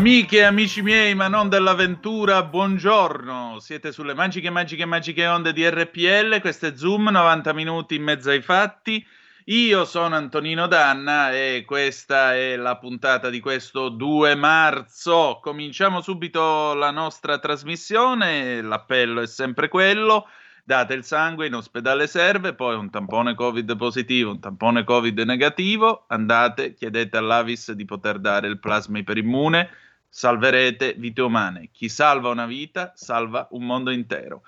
Amiche e amici miei, ma non dell'avventura, buongiorno. Siete sulle magiche, magiche, magiche onde di RPL. Questo è Zoom, 90 minuti in mezzo ai fatti. Io sono Antonino Danna e questa è la puntata di questo 2 marzo. Cominciamo subito la nostra trasmissione. L'appello è sempre quello. Date il sangue, in ospedale serve, poi un tampone Covid positivo, un tampone Covid negativo, andate, chiedete all'Avis di poter dare il plasma iperimmune, salverete vite umane. Chi salva una vita salva un mondo intero.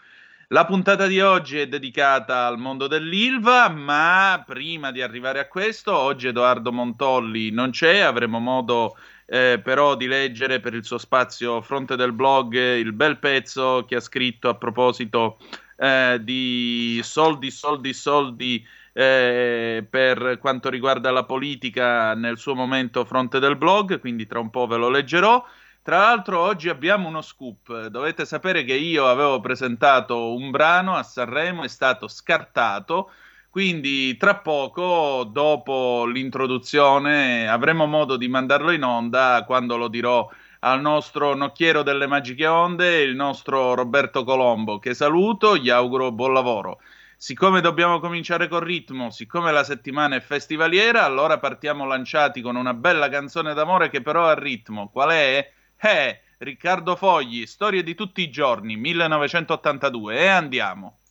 La puntata di oggi è dedicata al mondo dell'ILVA, ma prima di arrivare a questo, oggi Edoardo Montolli non c'è, avremo modo eh, però di leggere per il suo spazio fronte del blog il bel pezzo che ha scritto a proposito eh, di soldi, soldi, soldi eh, per quanto riguarda la politica nel suo momento fronte del blog, quindi tra un po' ve lo leggerò. Tra l'altro oggi abbiamo uno scoop, dovete sapere che io avevo presentato un brano a Sanremo, è stato scartato, quindi tra poco, dopo l'introduzione, avremo modo di mandarlo in onda quando lo dirò al nostro nocchiero delle magiche onde, il nostro Roberto Colombo, che saluto, gli auguro buon lavoro. Siccome dobbiamo cominciare col ritmo, siccome la settimana è festivaliera, allora partiamo lanciati con una bella canzone d'amore che però ha ritmo. Qual è? Eh, Riccardo Fogli, Storie di tutti i giorni, 1982. E andiamo.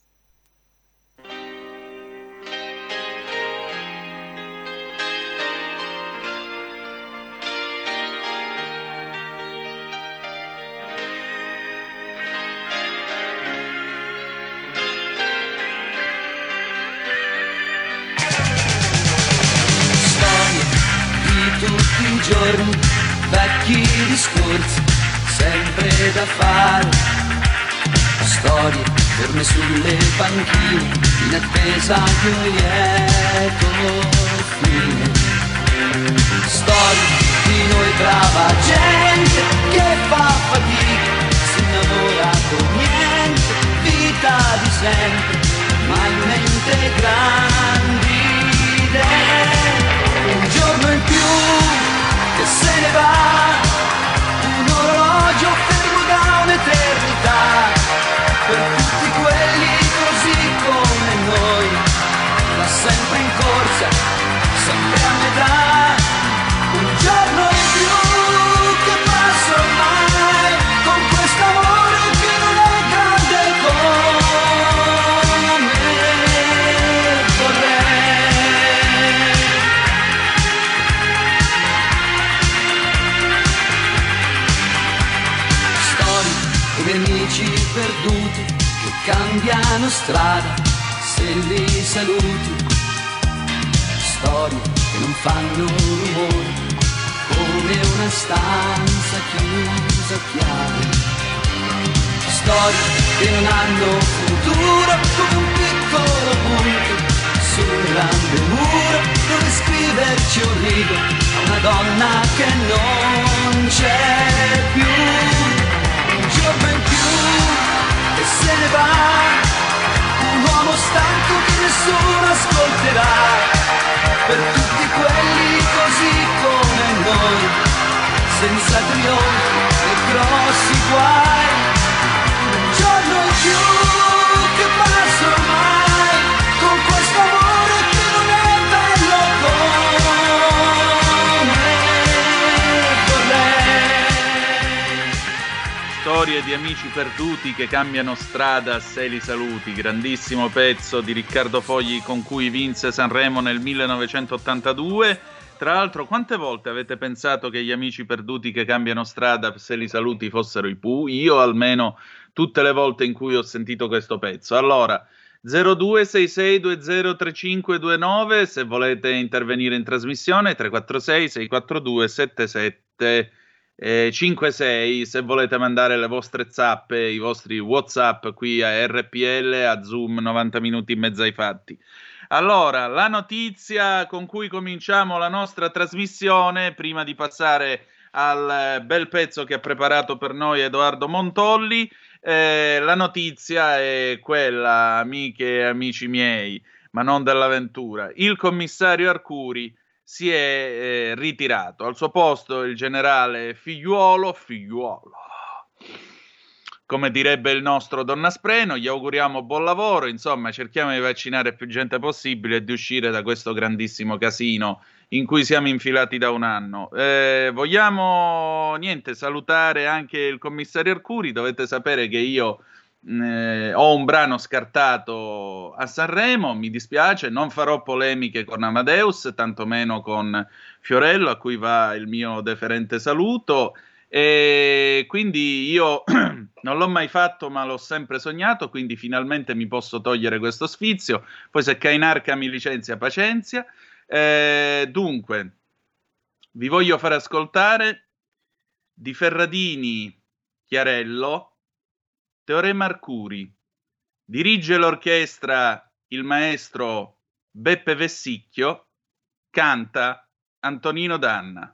Discorsi, sempre da fare. Storie ferme sulle panchine, in attesa di un lieto fine. Storie di noi brava gente che fa fatica, si innamora con niente, vita di sempre, ma in mente grandi idee. Un giorno in più che se ne va, orologio fermo da un'eternità, per tutti quelli così come noi, ma sempre in corsa, sempre cambiano strada se li saluti. Storie che non fanno rumore come una stanza chiusa a chiave. Storie che non hanno futuro come un piccolo punto su un grande muro dove scriverci un rigo a una donna che non c'è più se ne va, un uomo stanco che nessuno ascolterà, per tutti quelli così come noi, senza trionfi e grossi guai. Storie di amici perduti che cambiano strada, se li saluti. Grandissimo pezzo di Riccardo Fogli con cui vinse Sanremo nel 1982. Tra l'altro, quante volte avete pensato che gli amici perduti che cambiano strada, se li saluti, fossero i Pooh? Io almeno tutte le volte in cui ho sentito questo pezzo. Allora, 0266203529 se volete intervenire in trasmissione, 346 642 77 eh, 56 se volete mandare le vostre zappe, i vostri WhatsApp qui a RPL, a Zoom 90 minuti in mezzo ai fatti. Allora, la notizia con cui cominciamo la nostra trasmissione, prima di passare al eh, bel pezzo che ha preparato per noi Edoardo Montolli, eh, la notizia è quella, amiche e amici miei, ma non dell'avventura. Il commissario Arcuri si è eh, ritirato. Al suo posto il generale Figliuolo, Figliuolo, come direbbe il nostro Donna Spreno, gli auguriamo buon lavoro, insomma cerchiamo di vaccinare più gente possibile e di uscire da questo grandissimo casino in cui siamo infilati da un anno. Eh, vogliamo, niente, salutare anche il commissario Arcuri, dovete sapere che io eh, ho un brano scartato a Sanremo, mi dispiace, non farò polemiche con Amadeus, tantomeno con Fiorello, a cui va il mio deferente saluto. E quindi io non l'ho mai fatto, ma l'ho sempre sognato, quindi finalmente mi posso togliere questo sfizio. Poi se Cainarca mi licenzia, pazienza. Eh, dunque, vi voglio far ascoltare di Ferradini Chiarello Teorema Arcuri. Dirige l'orchestra il maestro Beppe Vessicchio, canta Antonino Danna.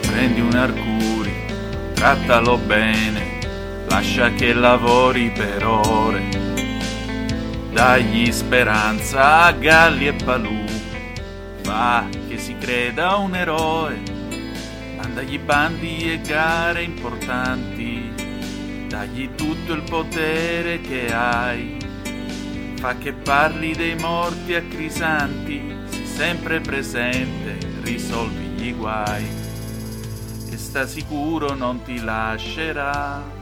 Prendi un Arcuri, trattalo bene lascia che lavori per ore. Dagli speranza a Galli e Palù, fa che si creda un eroe, mandagli bandi e gare importanti, dagli tutto il potere che hai, fa che parli dei morti a Crisanti, sei sempre presente, risolvi gli guai, e sta sicuro non ti lascerà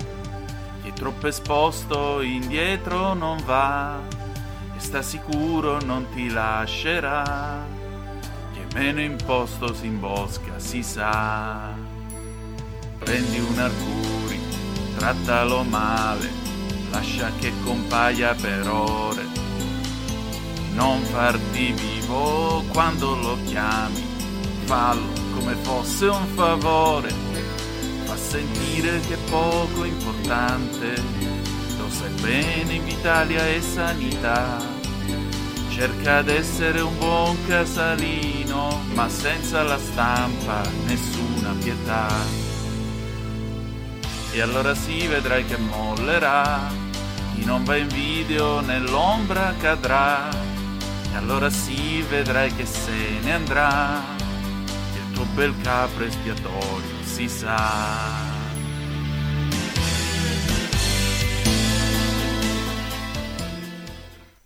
troppo esposto indietro non va e sta sicuro non ti lascerà. Chi è meno imposto si imbosca, si sa. Prendi un arcuri, trattalo male, lascia che compaia per ore. Non farti vivo quando lo chiami, fallo come fosse un favore fa sentire che è poco importante, lo sai bene in Italia e sanità. Cerca d'essere un buon casalino, ma senza la stampa nessuna pietà. E allora si vedrai che mollerà, chi non va in video nell'ombra cadrà. E allora si vedrai che se ne andrà, il tuo bel capro espiatorio si sa.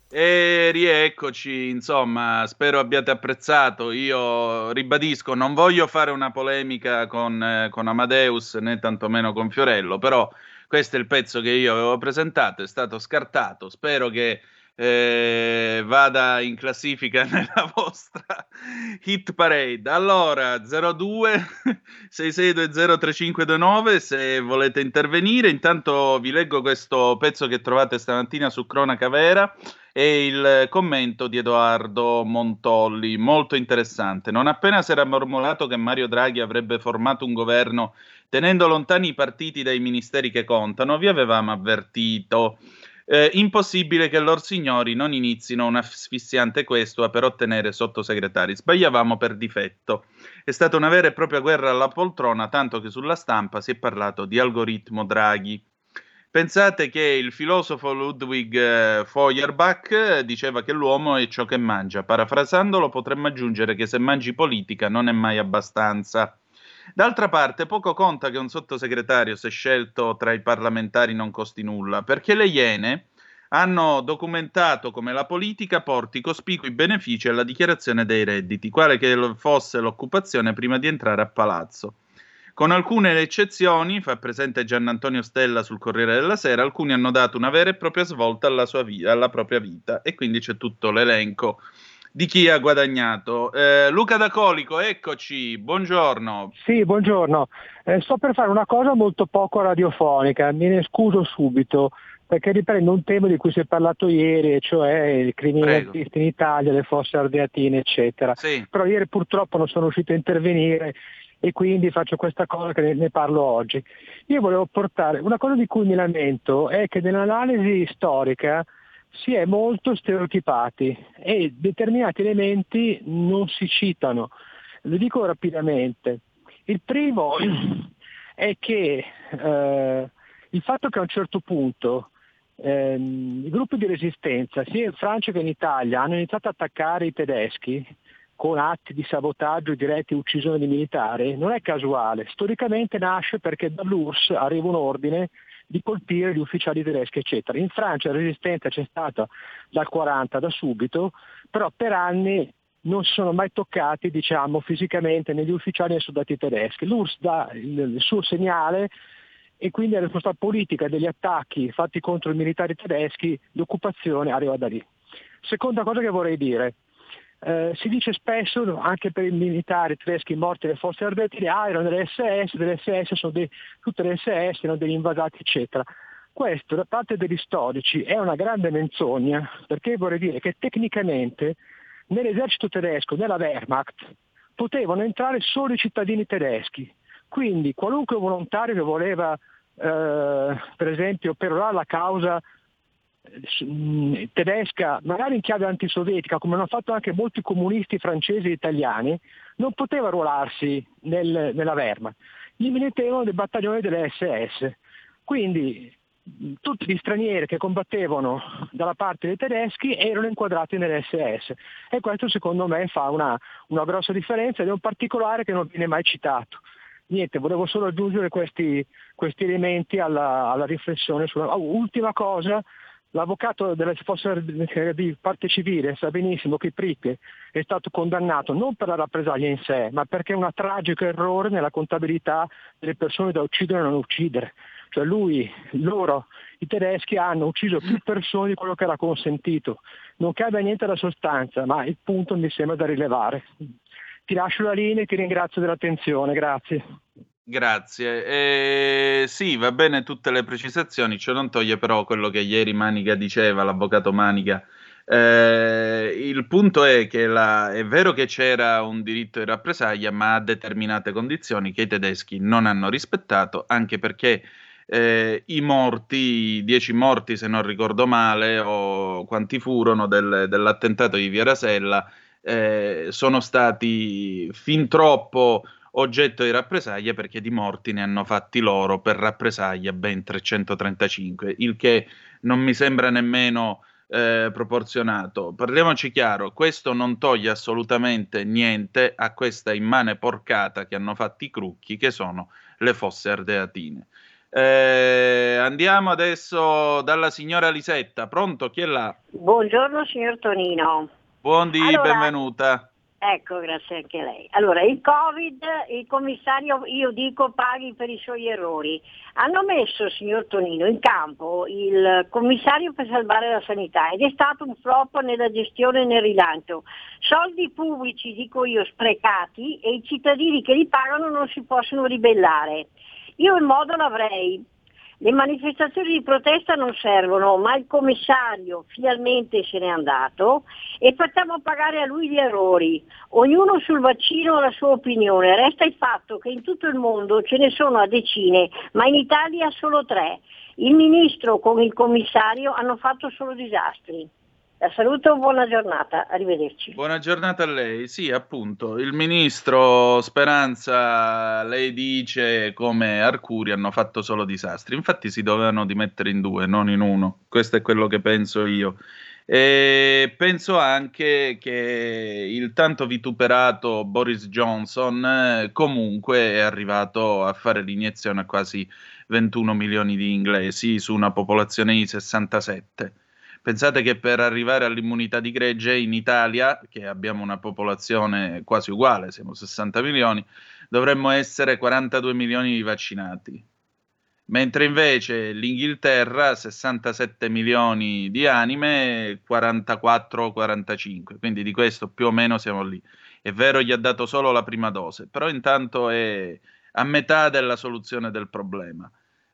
E rieccoci, insomma, spero abbiate apprezzato. Io ribadisco, non voglio fare una polemica con, eh, con Amadeus né tantomeno con Fiorello, però questo è il pezzo che io avevo presentato, è stato scartato. Spero che eh, vada in classifica nella vostra hit parade. Allora 02 6620 3529 se volete intervenire. Intanto vi leggo questo pezzo che trovate stamattina su Cronaca Vera e il commento di Edoardo Montolli, molto interessante. Non appena si era mormolato che Mario Draghi avrebbe formato un governo tenendo lontani i partiti dai ministeri che contano, vi avevamo avvertito Eh, impossibile che lor signori non inizino un'asfissiante questua per ottenere sottosegretari. Sbagliavamo per difetto. È stata una vera e propria guerra alla poltrona, tanto che sulla stampa si è parlato di algoritmo Draghi. Pensate che il filosofo Ludwig eh, Feuerbach eh, diceva che l'uomo è ciò che mangia. Parafrasandolo potremmo aggiungere che se mangi politica non è mai abbastanza. D'altra parte, poco conta che un sottosegretario, se scelto tra i parlamentari, non costi nulla, perché le Iene hanno documentato come la politica porti cospicui benefici alla dichiarazione dei redditi, quale che fosse l'occupazione prima di entrare a palazzo. Con alcune eccezioni, fa presente Giannantonio Stella sul Corriere della Sera, alcuni hanno dato una vera e propria svolta alla, vita, alla propria vita e quindi c'è tutto l'elenco di chi ha guadagnato. Eh, Luca D'Acolico, eccoci, buongiorno. Sì, buongiorno. Eh, sto per fare una cosa molto poco radiofonica, me ne scuso subito perché riprendo un tema di cui si è parlato ieri, cioè i criminalisti in Italia, le fosse ardeatine, eccetera. Sì. Però ieri purtroppo non sono riuscito a intervenire e quindi faccio questa cosa che ne parlo oggi. Io volevo portare, una cosa di cui mi lamento è che nell'analisi storica si è molto stereotipati e determinati elementi non si citano. Lo dico rapidamente. Il primo è che eh, il fatto che a un certo punto ehm, i gruppi di resistenza, sia in Francia che in Italia, hanno iniziato ad attaccare i tedeschi con atti di sabotaggio diretti e uccisione di militari, non è casuale. Storicamente nasce perché dall'URSS arriva un ordine di colpire gli ufficiali tedeschi, eccetera. In Francia la resistenza c'è stata dal 40 da subito, però per anni non si sono mai toccati diciamo, fisicamente né gli ufficiali né i soldati tedeschi. L'URSS dà il suo segnale e quindi la risposta politica degli attacchi fatti contro i militari tedeschi, l'occupazione arriva da lì. Seconda cosa che vorrei dire, eh, si dice spesso anche per i militari tedeschi morti nelle forze ardeatine, ah erano delle SS, delle SS sono dei, tutte le SS, erano degli invasati eccetera. Questo da parte degli storici è una grande menzogna perché vorrei dire che tecnicamente nell'esercito tedesco, nella Wehrmacht, potevano entrare solo i cittadini tedeschi. Quindi qualunque volontario che voleva, eh, per esempio, perorare la causa tedesca, magari in chiave antisovietica, come hanno fatto anche molti comunisti francesi e italiani, non poteva arruolarsi nel, nella Wehrmacht. Gli mettevano dei battaglioni delle SS. Quindi tutti gli stranieri che combattevano dalla parte dei tedeschi erano inquadrati nelle SS e questo secondo me fa una, una grossa differenza ed è un particolare che non viene mai citato. Niente, volevo solo aggiungere questi, questi elementi alla, alla riflessione. Sulla... Oh, ultima cosa, L'avvocato delle forze di parte civile sa benissimo che Prick è stato condannato non per la rappresaglia in sé, ma perché è un tragico errore nella contabilità delle persone da uccidere e non uccidere. Cioè lui, loro, i tedeschi hanno ucciso più persone di quello che era consentito. Non cambia niente la sostanza, ma il punto mi sembra da rilevare. Ti lascio la linea e ti ringrazio dell'attenzione, grazie. Grazie. Eh, sì, va bene tutte le precisazioni, ciò non toglie però quello che ieri Manica diceva, l'avvocato Manica. Eh, il punto è che la, è vero che c'era un diritto di rappresaglia, ma a determinate condizioni che i tedeschi non hanno rispettato, anche perché eh, i morti, i dieci morti se non ricordo male, o quanti furono del, dell'attentato di Via Rasella, eh, sono stati fin troppo oggetto di rappresaglia perché di morti ne hanno fatti loro per rappresaglia ben 335, il che non mi sembra nemmeno eh, proporzionato. Parliamoci chiaro, questo non toglie assolutamente niente a questa immane porcata che hanno fatto i crucchi, che sono le fosse ardeatine. Eh, andiamo adesso dalla signora Lisetta. Pronto? Chi è là? Buongiorno signor Tonino. Buondì, allora, benvenuta. Ecco, grazie anche a lei. Allora, il Covid, il commissario, io dico, paghi per i suoi errori. Hanno messo, signor Tonino, in campo il commissario per salvare la sanità ed è stato un flop nella gestione e nel rilancio. Soldi pubblici, dico io, sprecati e i cittadini che li pagano non si possono ribellare. Io il modo l'avrei Le manifestazioni di protesta non servono, ma il commissario finalmente se n'è andato e facciamo pagare a lui gli errori. Ognuno sul vaccino ha la sua opinione. Resta il fatto che in tutto il mondo ce ne sono a decine, ma in Italia solo tre. Il ministro con il commissario hanno fatto solo disastri. La saluto, buona giornata, arrivederci. Buona giornata a lei. Sì, appunto, il ministro Speranza, lei dice come Arcuri hanno fatto solo disastri. Infatti si dovevano dimettere in due, non in uno. Questo è quello che penso io. E penso anche che il tanto vituperato Boris Johnson eh, comunque è arrivato a fare l'iniezione a quasi 21 milioni di inglesi su una popolazione di 67 Pensate che per arrivare all'immunità di gregge in Italia, che abbiamo una popolazione quasi uguale, siamo 60 milioni, dovremmo essere 42 milioni di vaccinati. Mentre invece l'Inghilterra, 67 milioni di anime, 44-45, quindi di questo più o meno siamo lì. È vero, gli ha dato solo la prima dose, però intanto è a metà della soluzione del problema.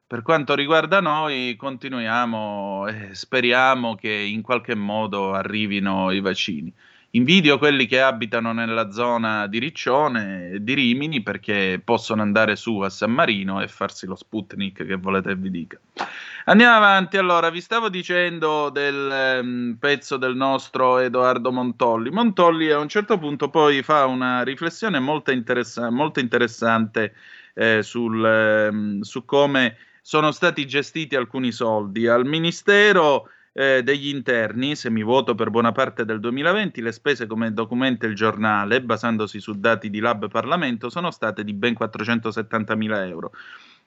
Per quanto riguarda noi, continuiamo e speriamo che in qualche modo arrivino i vaccini. Invidio quelli che abitano nella zona di Riccione e di Rimini perché possono andare su a San Marino e farsi lo Sputnik che volete vi dica. Andiamo avanti, allora, vi stavo dicendo del um, pezzo del nostro Edoardo Montolli. Montolli a un certo punto poi fa una riflessione molto, interessa- molto interessante eh, sul, um, su come sono stati gestiti alcuni soldi. Al Ministero eh, degli Interni, semivuoto per buona parte del 2020, le spese come documenta il giornale, basandosi su dati di Lab Parlamento, sono state di ben 470 mila euro.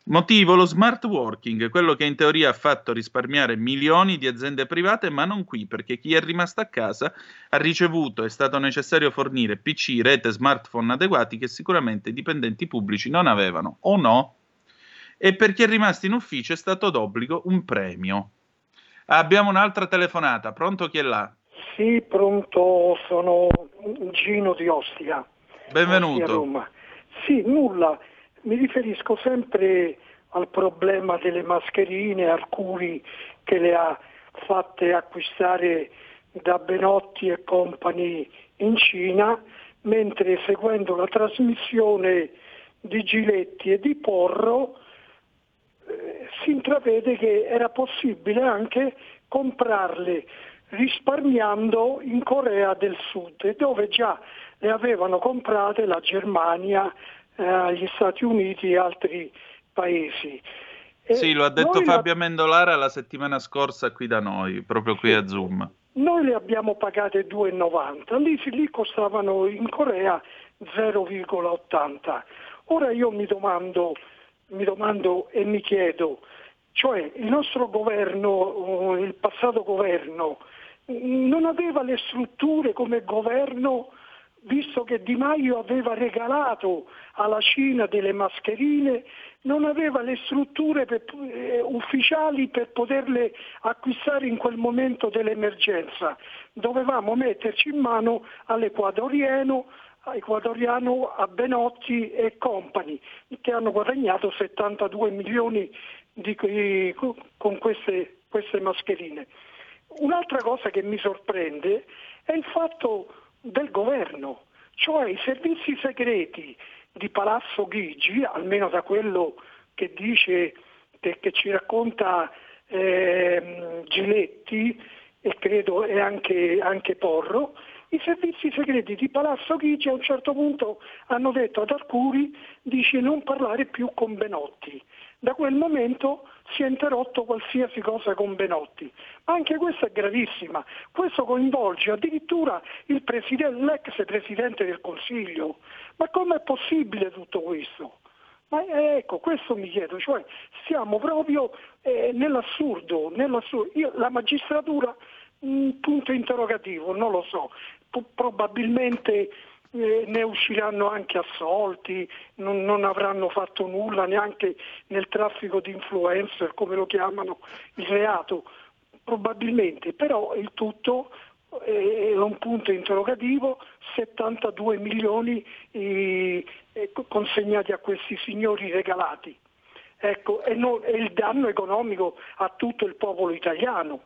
Motivo lo smart working, quello che in teoria ha fatto risparmiare milioni di aziende private, ma non qui, perché chi è rimasto a casa ha ricevuto, è stato necessario fornire PC, rete, smartphone adeguati che sicuramente i dipendenti pubblici non avevano, o no? E per chi è rimasto in ufficio è stato d'obbligo un premio. Abbiamo un'altra telefonata, pronto chi è là? Sì, pronto, sono Gino di Ostia. Benvenuto. Ostia, Roma. Sì, nulla, mi riferisco sempre al problema delle mascherine, Arcuri che le ha fatte acquistare da Benotti e compagni in Cina, mentre seguendo la trasmissione di Giletti e di Porro si intravede che era possibile anche comprarle risparmiando in Corea del Sud, dove già le avevano comprate la Germania, eh, gli Stati Uniti e altri paesi. E sì, lo ha detto Fabio la... Mendolara la settimana scorsa qui da noi, proprio qui a Zoom. Noi le abbiamo pagate 2,90, lì, lì costavano in Corea 0,80. Ora io mi domando mi domando e mi chiedo, cioè il nostro governo, il passato governo, non aveva le strutture come governo, visto che Di Maio aveva regalato alla Cina delle mascherine, non aveva le strutture per, eh, ufficiali per poterle acquistare in quel momento dell'emergenza. Dovevamo metterci in mano all'Equadoriano, equatoriano a Benotti e compagni che hanno guadagnato 72 milioni di, con queste, queste mascherine. Un'altra cosa che mi sorprende è il fatto del governo, cioè i servizi segreti di Palazzo Ghigi, almeno da quello che dice, che, che ci racconta eh, Giletti e credo e anche, anche Porro, i servizi segreti di Palazzo Chigi a un certo punto hanno detto ad Arcuri dice non parlare più con Benotti. Da quel momento si è interrotto qualsiasi cosa con Benotti. Ma anche questa è gravissima. Questo coinvolge addirittura presidente, l'ex Presidente del Consiglio. Ma com'è possibile tutto questo? Ma eh, ecco, questo mi chiedo, cioè siamo proprio eh, nell'assurdo, nell'assurdo. Io, la magistratura un punto interrogativo, non lo so probabilmente eh, ne usciranno anche assolti, non, non, avranno fatto nulla neanche nel traffico di influencer, come lo chiamano, il reato, probabilmente, però il tutto è un punto interrogativo, 72 milioni eh, consegnati a questi signori regalati. ecco, e, non, e, il danno economico a tutto il popolo italiano,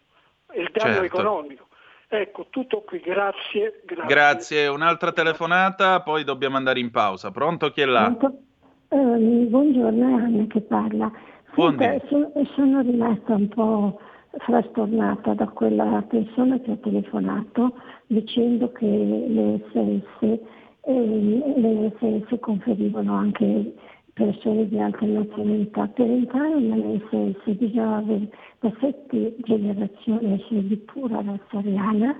il danno Certo. economico. Ecco, tutto qui, grazie. Grazie. Grazie, un'altra telefonata, poi dobbiamo andare in pausa. Pronto chi è là? Pronto? Ehm, buongiorno, è Anna che parla. Senta, Buondì. so- sono rimasta un po' frastornata da quella persona che ha telefonato dicendo che le SS, eh, le SS conferivano anche persone di altre nazionalità. Per entrare nella SS bisogna avere da sette generazioni essere di pura razza ariana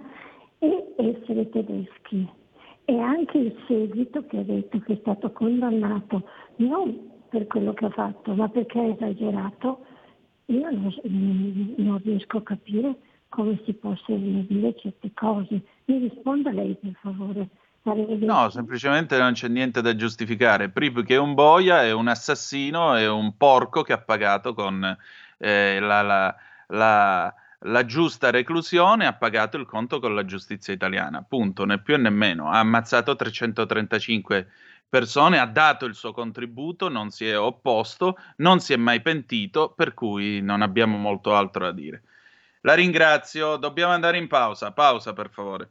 e essere tedeschi. E anche il seguito che ha detto che è stato condannato non per quello che ha fatto, ma perché ha esagerato, io non, non riesco a capire come si possono dire certe cose. Mi risponda lei per favore. No, semplicemente non c'è niente da giustificare. Prip che è un boia, è un assassino, è un porco che ha pagato con eh, la, la- la- la giusta reclusione, ha pagato il conto con la giustizia italiana. Punto, né più né meno. Ha ammazzato 335 persone, ha dato il suo contributo, non si è opposto, non si è mai pentito, per cui non abbiamo molto altro da dire. La ringrazio, dobbiamo andare in pausa. Pausa, per favore.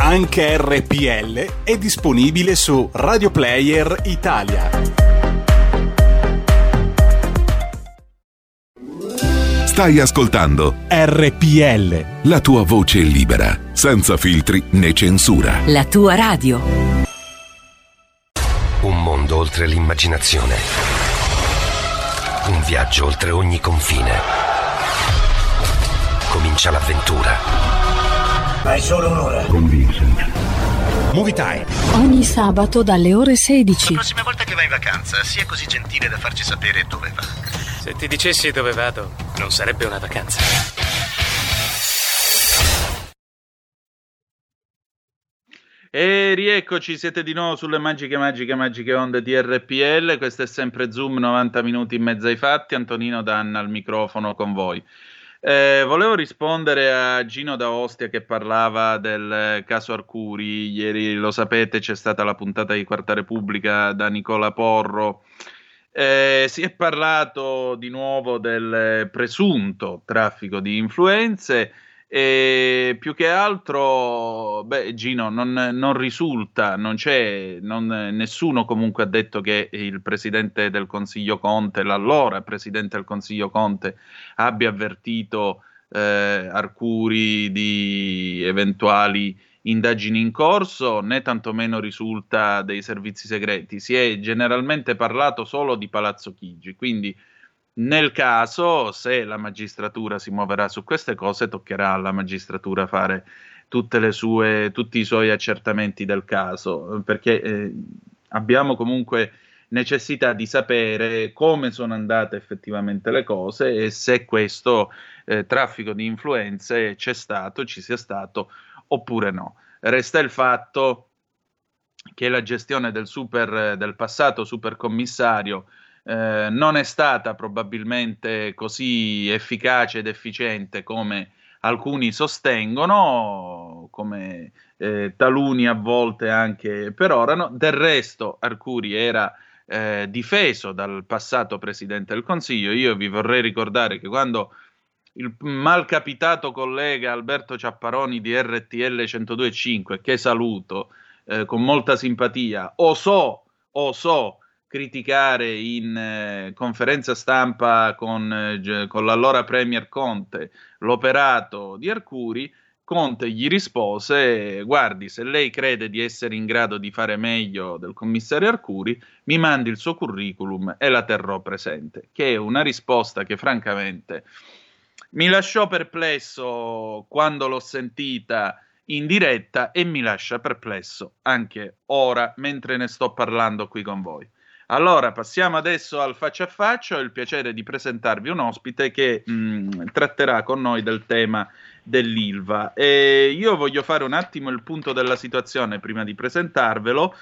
Anche RPL è disponibile su Radio Player Italia. Stai ascoltando RPL. la tua voce libera, senza filtri né censura. La tua radio. Un mondo oltre l'immaginazione. Un viaggio oltre ogni confine. Comincia l'avventura. Hai solo un'ora. Con Vincent. Movie Time. Ogni sabato dalle ore 16. La prossima volta che vai in vacanza, sia così gentile da farci sapere dove va. Se ti dicessi dove vado, non sarebbe una vacanza. E rieccoci, siete di nuovo sulle magiche, magiche, magiche onde di RPL. Questo è sempre Zoom, 90 minuti in mezzo ai fatti. Antonino Danna al microfono con voi. Eh, volevo rispondere a Gino da Ostia che parlava del caso Arcuri. Ieri, lo sapete, c'è stata la puntata di Quarta Repubblica da Nicola Porro. Eh, si è parlato di nuovo del presunto traffico di influenze e più che altro, beh, Gino, non, non risulta, non c'è, non- nessuno comunque ha detto che il presidente del Consiglio Conte, l'allora presidente del Consiglio Conte, abbia avvertito eh, Arcuri di eventuali indagini in corso, né tantomeno risulta dei servizi segreti. Si è generalmente parlato solo di Palazzo Chigi, quindi nel caso, se la magistratura si muoverà su queste cose, toccherà alla magistratura fare sue, tutti i suoi accertamenti del caso, perché eh, abbiamo comunque necessità di sapere come sono andate effettivamente le cose e se questo eh, traffico di influenze c'è stato, ci sia stato oppure no. Resta il fatto che la gestione del, super, del passato supercommissario eh, non è stata probabilmente così efficace ed efficiente come alcuni sostengono, come eh, taluni a volte anche perorano. Del resto, Arcuri era eh, difeso dal passato presidente del Consiglio. Io vi vorrei ricordare che quando il malcapitato collega Alberto Ciapparoni di RTL 102.5, che saluto eh, con molta simpatia, osò, osò criticare in eh, conferenza stampa con, eh, con l'allora Premier Conte l'operato di Arcuri, Conte gli rispose: Guardi, se lei crede di essere in grado di fare meglio del commissario Arcuri, mi mandi il suo curriculum e la terrò presente. Che è una risposta che, francamente, mi lasciò perplesso quando l'ho sentita in diretta e mi lascia perplesso anche ora mentre ne sto parlando qui con voi. Allora, passiamo adesso al faccia a faccia. Ho il piacere di presentarvi un ospite che mh, tratterà con noi del tema dell'ILVA. E io voglio fare un attimo il punto della situazione prima di presentarvelo.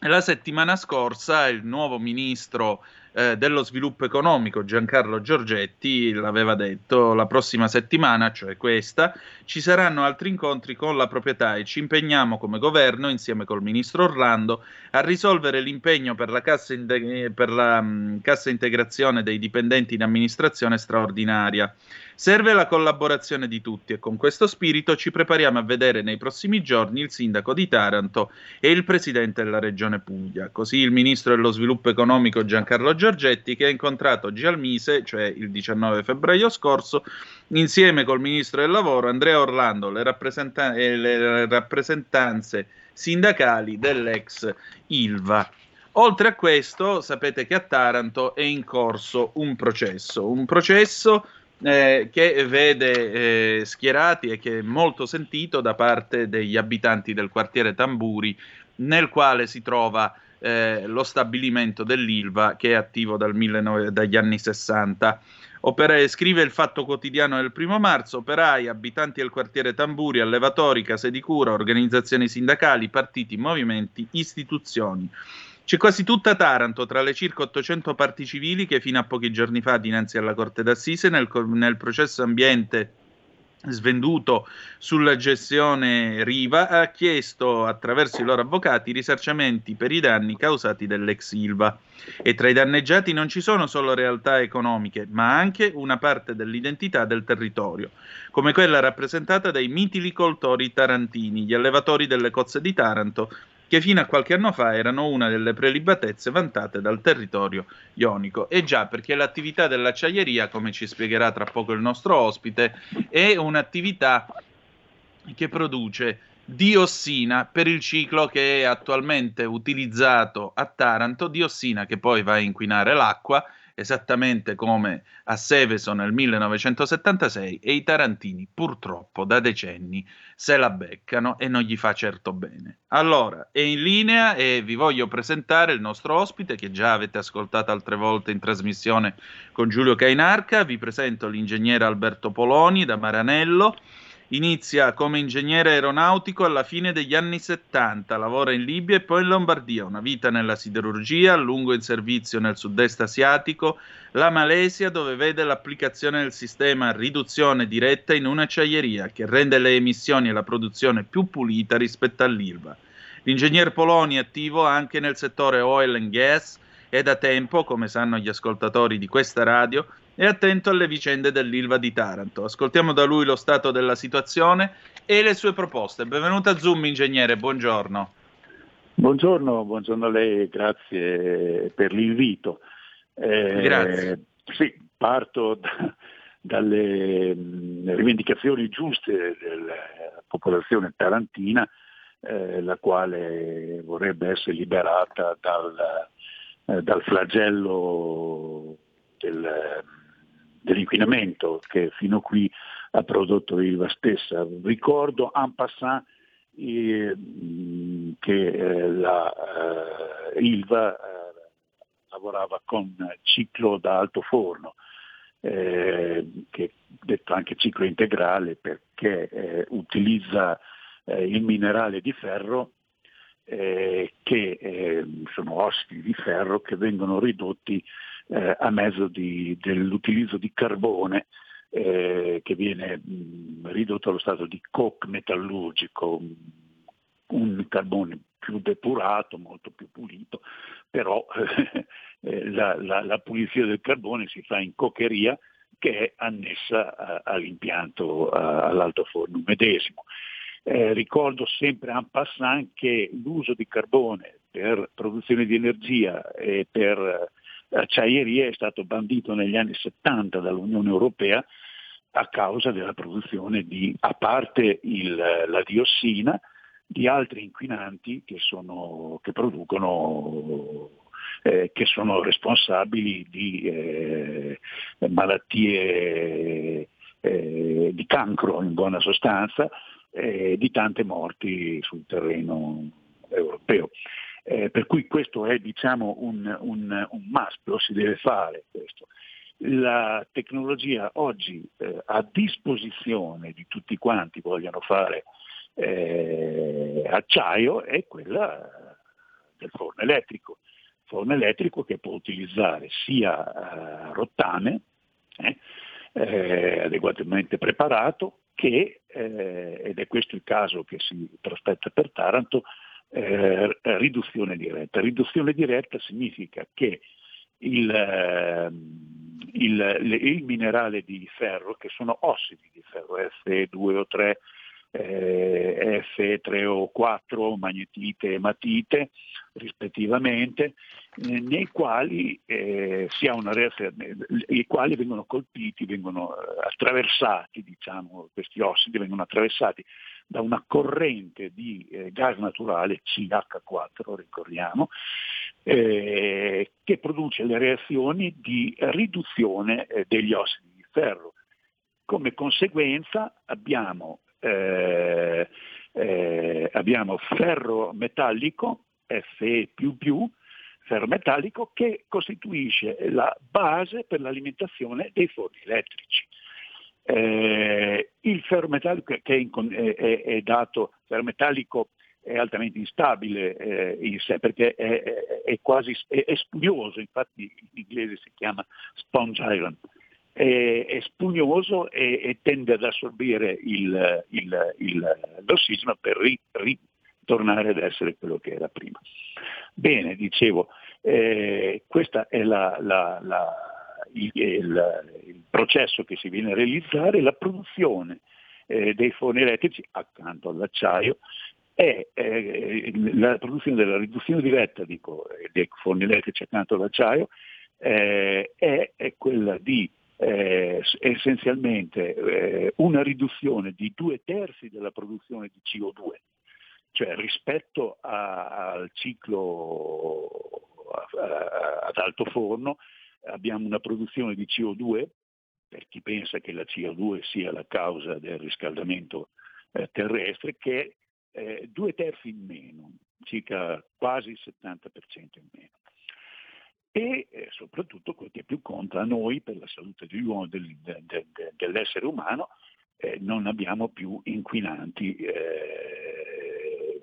La settimana scorsa il nuovo ministro eh, dello sviluppo economico Giancarlo Giorgetti l'aveva detto, la prossima settimana, cioè questa, ci saranno altri incontri con la proprietà e ci impegniamo come governo, insieme col ministro Orlando, a risolvere l'impegno per la cassa, in- per la, mh, cassa integrazione dei dipendenti in amministrazione straordinaria. Serve la collaborazione di tutti e con questo spirito ci prepariamo a vedere nei prossimi giorni il sindaco di Taranto e il presidente della regione Puglia. Così il ministro dello sviluppo economico Giancarlo Giorgetti che ha incontrato oggi al Mise, cioè il 19 febbraio scorso, insieme col ministro del lavoro Andrea Orlando le rappresenta- e le rappresentanze sindacali dell'ex Ilva. Oltre a questo, sapete che a Taranto è in corso un processo, un processo eh, che vede eh, schierati e che è molto sentito da parte degli abitanti del quartiere Tamburi, nel quale si trova eh, lo stabilimento dell'Ilva che è attivo dal 19, dagli anni 60. Opera, scrive il Fatto Quotidiano del primo marzo, operai, abitanti del quartiere Tamburi, allevatori, case di cura, organizzazioni sindacali, partiti, movimenti, istituzioni. C'è quasi tutta Taranto tra le circa 800 parti civili che fino a pochi giorni fa dinanzi alla Corte d'Assise nel, nel processo ambiente svenduto sulla gestione Riva ha chiesto attraverso i loro avvocati risarcimenti per i danni causati dall'ex Ilva. E tra i danneggiati non ci sono solo realtà economiche ma anche una parte dell'identità del territorio come quella rappresentata dai mitilicoltori tarantini gli allevatori delle cozze di Taranto che fino a qualche anno fa erano una delle prelibatezze vantate dal territorio ionico. E già, perché l'attività dell'acciaieria, come ci spiegherà tra poco il nostro ospite, è un'attività che produce diossina per il ciclo che è attualmente utilizzato a Taranto, diossina che poi va a inquinare l'acqua esattamente come a Seveso nel 1976 e i tarantini purtroppo da decenni se la beccano e non gli fa certo bene. Allora, è in linea e vi voglio presentare il nostro ospite che già avete ascoltato altre volte in trasmissione con Giulio Cainarca, vi presento l'ingegnere Alberto Poloni da Maranello Inizia come ingegnere aeronautico alla fine degli anni 70, lavora in Libia e poi in Lombardia, una vita nella siderurgia, a lungo in servizio nel sud-est asiatico, la Malesia dove vede l'applicazione del sistema a riduzione diretta in un'acciaieria che rende le emissioni e la produzione più pulita rispetto all'Ilva. L'ingegner Poloni è attivo anche nel settore oil and gas e da tempo, come sanno gli ascoltatori di questa radio, è attento alle vicende dell'Ilva di Taranto. Ascoltiamo da lui lo stato della situazione e le sue proposte. Benvenuto a Zoom, ingegnere, buongiorno. Buongiorno, buongiorno a lei, grazie per l'invito. Eh, grazie. Sì, parto da, dalle rivendicazioni giuste della popolazione tarantina, eh, la quale vorrebbe essere liberata dal, eh, dal flagello del dell'inquinamento che fino a qui ha prodotto l'ILVA stessa. Ricordo en passant eh, che eh, la eh, ILVA eh, lavorava con ciclo da alto forno, eh, che detto anche ciclo integrale perché eh, utilizza il minerale di ferro che sono ossidi di ferro che vengono ridotti eh, a mezzo di, dell'utilizzo di carbone eh, che viene mh, ridotto allo stato di coke metallurgico, un carbone più depurato, molto più pulito, però eh, la, la, la, pulizia del carbone si fa in cocheria che è annessa a, all'impianto a, all'alto forno medesimo. Eh, ricordo sempre en passant che l'uso di carbone per produzione di energia e per acciaieria è stato bandito negli anni 70 dall'Unione Europea a causa della produzione di, a parte il, la diossina, di altri inquinanti che, sono, che producono eh, che sono responsabili di eh, malattie eh, di cancro in buona sostanza eh, di tante morti sul terreno europeo. Eh, per cui questo è diciamo, un, un, un must, lo si deve fare questo. La tecnologia oggi eh, a disposizione di tutti quanti vogliono fare eh, acciaio è quella del forno elettrico. Forno elettrico che può utilizzare sia eh, rottame, eh, eh, adeguatamente preparato, che, ed è questo il caso che si prospetta per Taranto, eh, riduzione diretta. Riduzione diretta significa che il, ehm, il, il, minerale di ferro, che sono ossidi di ferro, F2 o 3, eh, F3 o 4, magnetite e matite rispettivamente, eh, nei quali eh, si ha una reazione, i quali vengono colpiti, vengono eh, attraversati, diciamo, questi ossidi vengono attraversati da una corrente di eh, gas naturale, CH4, ricordiamo, eh, che produce le reazioni di riduzione eh, degli ossidi di ferro. Come conseguenza abbiamo, eh, eh, abbiamo ferro metallico, Fe++, ferro metallico, che costituisce la base per l'alimentazione dei forni elettrici. Eh, il ferro metallico che è, è, è dato, ferro metallico è altamente instabile eh, in sé perché è, è, quasi è, spugnoso, infatti in inglese si chiama sponge iron, è, spugnoso e, tende ad assorbire il, il, il, l'ossigeno per ri, ritornare ad essere quello che era prima. Bene, dicevo, eh, questo è la, la, la, il, il, processo che si viene a realizzare, la produzione eh, dei forni elettrici accanto all'acciaio è eh, la produzione della riduzione diretta dico, dei forni elettrici accanto all'acciaio eh, è, è, quella di eh, essenzialmente eh, una riduzione di due terzi della produzione di CO2, cioè rispetto a, al ciclo ad alto forno abbiamo una produzione di CO2, per chi pensa che la CO2 sia la causa del riscaldamento eh, terrestre, che è eh, due terzi in meno, circa quasi il 70% in meno. E eh, soprattutto quel che più conta a noi per la salute del, de, de, de, dell'essere umano, eh, non abbiamo più inquinanti, eh,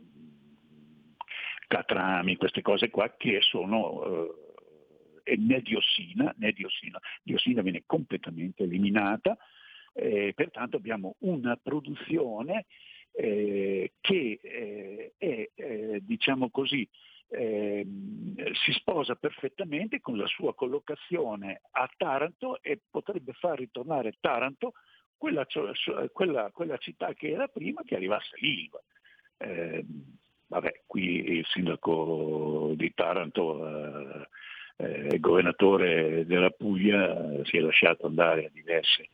catrami, queste cose qua che sono eh, né diossina, né diossina, diossina viene completamente eliminata, eh, pertanto abbiamo una produzione eh, che eh, è, eh, diciamo così, ehm, si sposa perfettamente con la sua collocazione a Taranto e potrebbe far ritornare Taranto quella, quella, quella città che era prima che arrivasse l'Ilva. Eh, vabbè, qui il sindaco di Taranto, eh, il governatore della Puglia, si è lasciato andare a diverse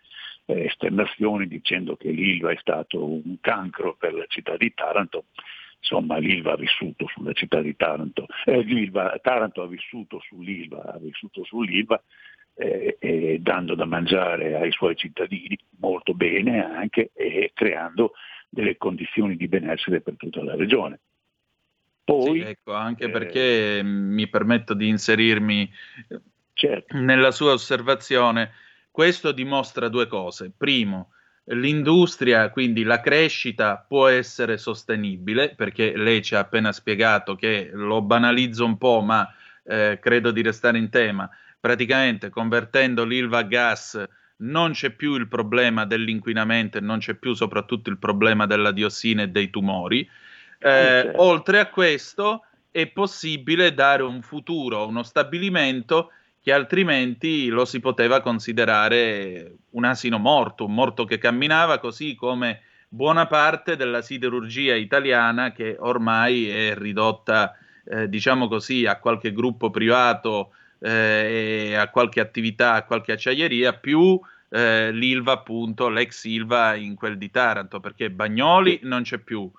eh, esternazioni dicendo che l'Ilva è stato un cancro per la città di Taranto, insomma l'Ilva ha vissuto sulla città di Taranto, eh, Taranto ha vissuto sull'Ilva, ha vissuto sull'Ilva eh, eh, dando da mangiare ai suoi cittadini molto bene anche e creando delle condizioni di benessere per tutta la regione. Poi, sì, ecco, anche perché mi permetto di inserirmi certo. nella sua osservazione, questo dimostra due cose. Primo, l'industria, quindi la crescita può essere sostenibile, perché lei ci ha appena spiegato che lo banalizzo un po', ma eh, credo di restare in tema. Praticamente convertendo l'ILVA a gas non c'è più il problema dell'inquinamento e non c'è più soprattutto il problema della diossina e dei tumori. Eh, okay. Oltre a questo è possibile dare un futuro, uno stabilimento che altrimenti lo si poteva considerare un asino morto, un morto che camminava, così come buona parte della siderurgia italiana che ormai è ridotta, eh, diciamo così, a qualche gruppo privato eh, e a qualche attività, a qualche acciaieria, più eh, l'Ilva, appunto, l'ex Ilva in quel di Taranto, perché Bagnoli non c'è più.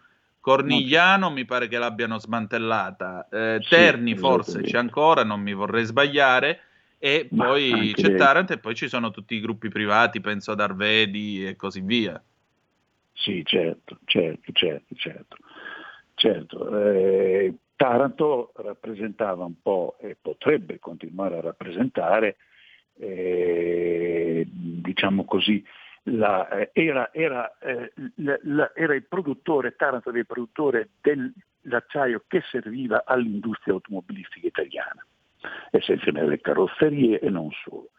Cornigliano mi pare che l'abbiano smantellata, eh, Terni sì, forse c'è ancora, non mi vorrei sbagliare, e Ma poi c'è lei. Taranto e poi ci sono tutti i gruppi privati, penso ad Arvedi e così via. Sì, certo, certo, certo, certo. certo. Eh, Taranto rappresentava un po' e potrebbe continuare a rappresentare, eh, diciamo così, la, eh, era, era, eh, la, era, il produttore, Taranto era il produttore dell'acciaio che serviva all'industria automobilistica italiana, essenzialmente le carrozzerie e non solo.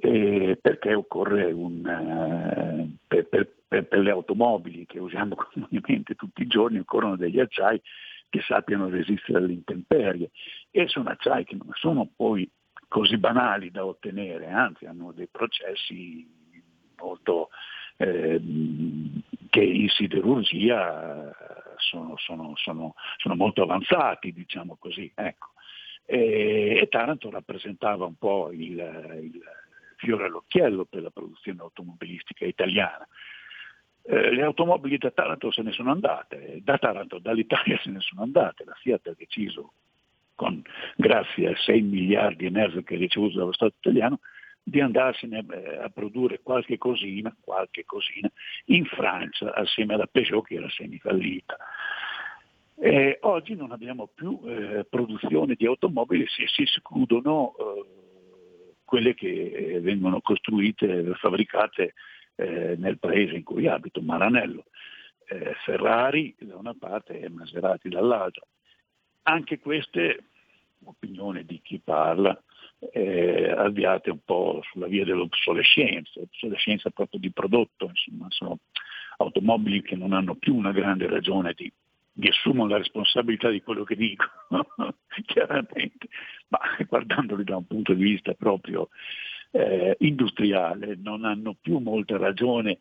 Eh, perché occorre un, uh, per, per, per, per, le automobili che usiamo comunemente tutti i giorni occorrono degli acciai che sappiano resistere alle intemperie e sono acciai che non sono poi così banali da ottenere, anzi hanno dei processi molto eh, che in siderurgia sono, sono, sono, sono, molto avanzati, diciamo così. Ecco. E, e, Taranto rappresentava un po' il, il fiore all'occhiello per la produzione automobilistica italiana. Eh, le automobili da Taranto se ne sono andate, da Taranto, dall'Italia se ne sono andate, la Fiat ha deciso, con, grazie a 6 miliardi e mezzo che ha ricevuto dallo Stato italiano, di andarsene eh, a produrre qualche cosina, qualche cosina in Francia assieme alla Peugeot che era semifallita. Eh, oggi non abbiamo più eh, produzione di automobili se si escludono eh, quelle che vengono costruite, fabbricate eh, nel paese in cui abito, Maranello. Eh, Ferrari da una parte e Maserati dall'altra. Anche queste, opinione di chi parla, eh, avviate un po' sulla via dell'obsolescenza, obsolescenza proprio di prodotto, insomma, sono automobili che non hanno più una grande ragione di, di assumere la responsabilità di quello che dico, chiaramente, ma guardandoli da un punto di vista proprio eh, industriale non hanno più molta ragione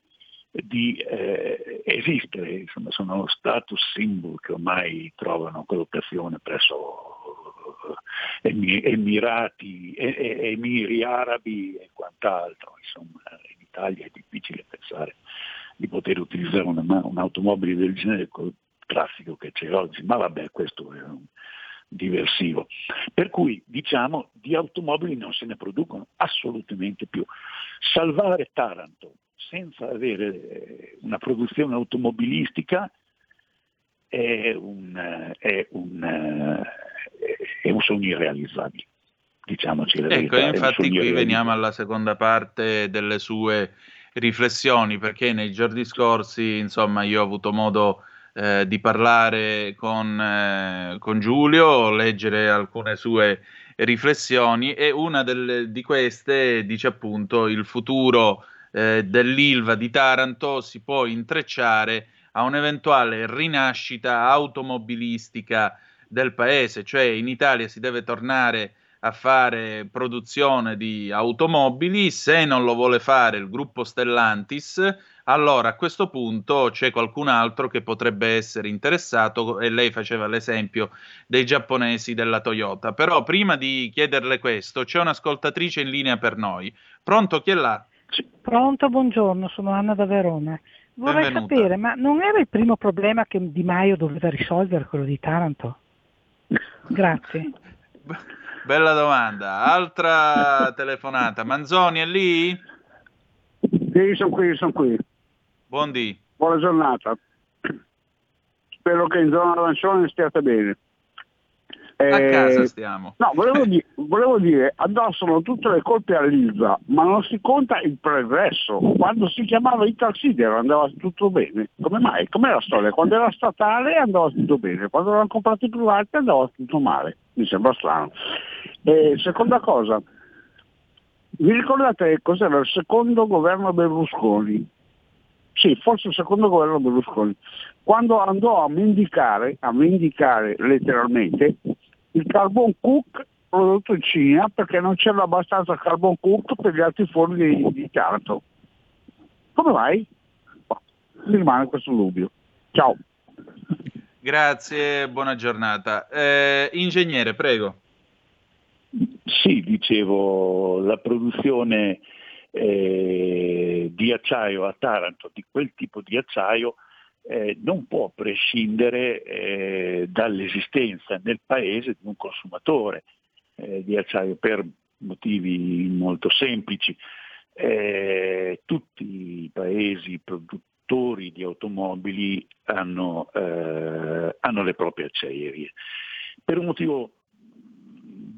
di eh, esistere, insomma sono status symbol che ormai trovano collocazione presso Emirati, Emiri Arabi e quant'altro, insomma in Italia è difficile pensare di poter utilizzare una, un'automobile del genere con il traffico che c'è oggi, ma vabbè questo è un, diversivo. Per cui diciamo di automobili non se ne producono assolutamente più. Salvare Taranto senza avere eh, una produzione automobilistica è un, è un, è un sogno irrealizzabile. Diciamoci la ecco, verità, infatti qui veniamo alla seconda parte delle sue riflessioni, perché nei giorni scorsi, insomma, io ho avuto modo eh, di parlare con, eh, con, Giulio, leggere alcune sue riflessioni e una delle, di queste dice appunto il futuro eh, dell'Ilva di Taranto si può intrecciare a un'eventuale rinascita automobilistica del paese, cioè in Italia si deve tornare a fare produzione di automobili, se non lo vuole fare il gruppo Stellantis, allora a questo punto c'è qualcun altro che potrebbe essere interessato e lei faceva l'esempio dei giapponesi della Toyota. Però prima di chiederle questo c'è un'ascoltatrice in linea per noi. Pronto chi è là? Pronto, buongiorno, sono Anna da Verona. Vorrei Benvenuta. sapere, ma non era il primo problema che Di Maio doveva risolvere quello di Taranto? Grazie. Bella domanda. Altra telefonata. Manzoni è lì? Sì, sono qui, sono qui. Buondì. Buona giornata. Spero che in zona arancione stiate bene. Eh, a casa stiamo. No, volevo, di- volevo, dire, addossano tutte le colpe all'Ilva, ma non si conta il progresso. Quando si chiamava Italsider andava tutto bene. Come mai? Com'è la storia? Quando era statale andava tutto bene, quando erano comprati i privati andava tutto male. Mi sembra strano. E seconda cosa, vi ricordate cos'era il secondo governo Berlusconi? sì, forse il secondo governo Berlusconi, quando andò a mendicare, a mendicare letteralmente il carbon cook prodotto in Cina perché non c'era abbastanza carbon cook per gli altri forni di, di Taranto. Come mai? mi rimane questo dubbio. Ciao. Grazie, buona giornata. Eh, ingegnere, prego. Sì, dicevo, la produzione eh, di acciaio a Taranto, di quel tipo di acciaio, eh, non può prescindere eh, dall'esistenza nel paese di un consumatore eh, di acciaio per motivi molto semplici. Eh, tutti i paesi produ- costruttori di automobili hanno, eh, hanno le proprie acciaierie. Per un motivo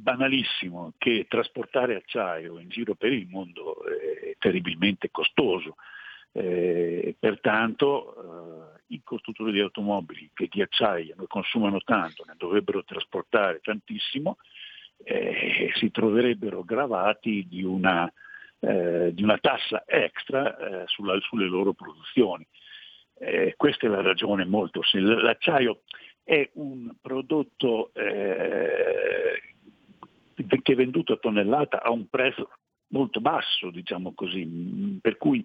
banalissimo che trasportare acciaio in giro per il mondo è terribilmente costoso. Eh, pertanto eh, i costruttori di automobili che di acciaio ne consumano tanto, ne dovrebbero trasportare tantissimo, eh, si troverebbero gravati di una, eh, di una tassa extra eh, sulla, sulle loro produzioni. Eh, questa è la ragione molto semplice. L'acciaio è un prodotto che è venduto a tonnellata a un prezzo molto basso, diciamo così, per cui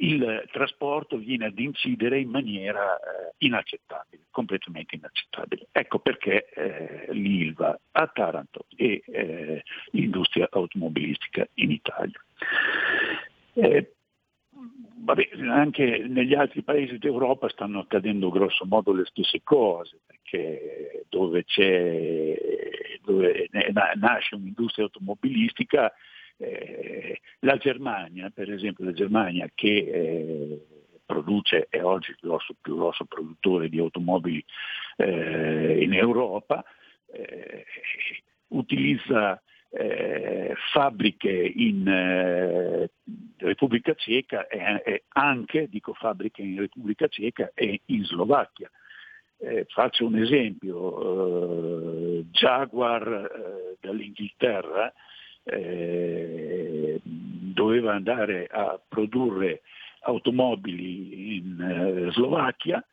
il trasporto viene ad incidere in maniera eh, inaccettabile, completamente inaccettabile. Ecco perché eh, l'ILVA a Taranto e eh, l'industria automobilistica in Italia. Eh, vabbè, anche negli altri paesi d'Europa stanno accadendo grosso modo le stesse cose, perché dove, dove nasce un'industria automobilistica eh, la Germania, per esempio la Germania che eh, produce, è oggi il grosso, più grosso produttore di automobili eh, in Europa, eh, utilizza eh, fabbriche in eh, Repubblica Ceca e, e, anche, dico fabbriche in Repubblica Ceca e in Slovacchia. Eh, faccio un esempio, Jaguar dall'Inghilterra eh, doveva andare a produrre automobili in eh, Slovacchia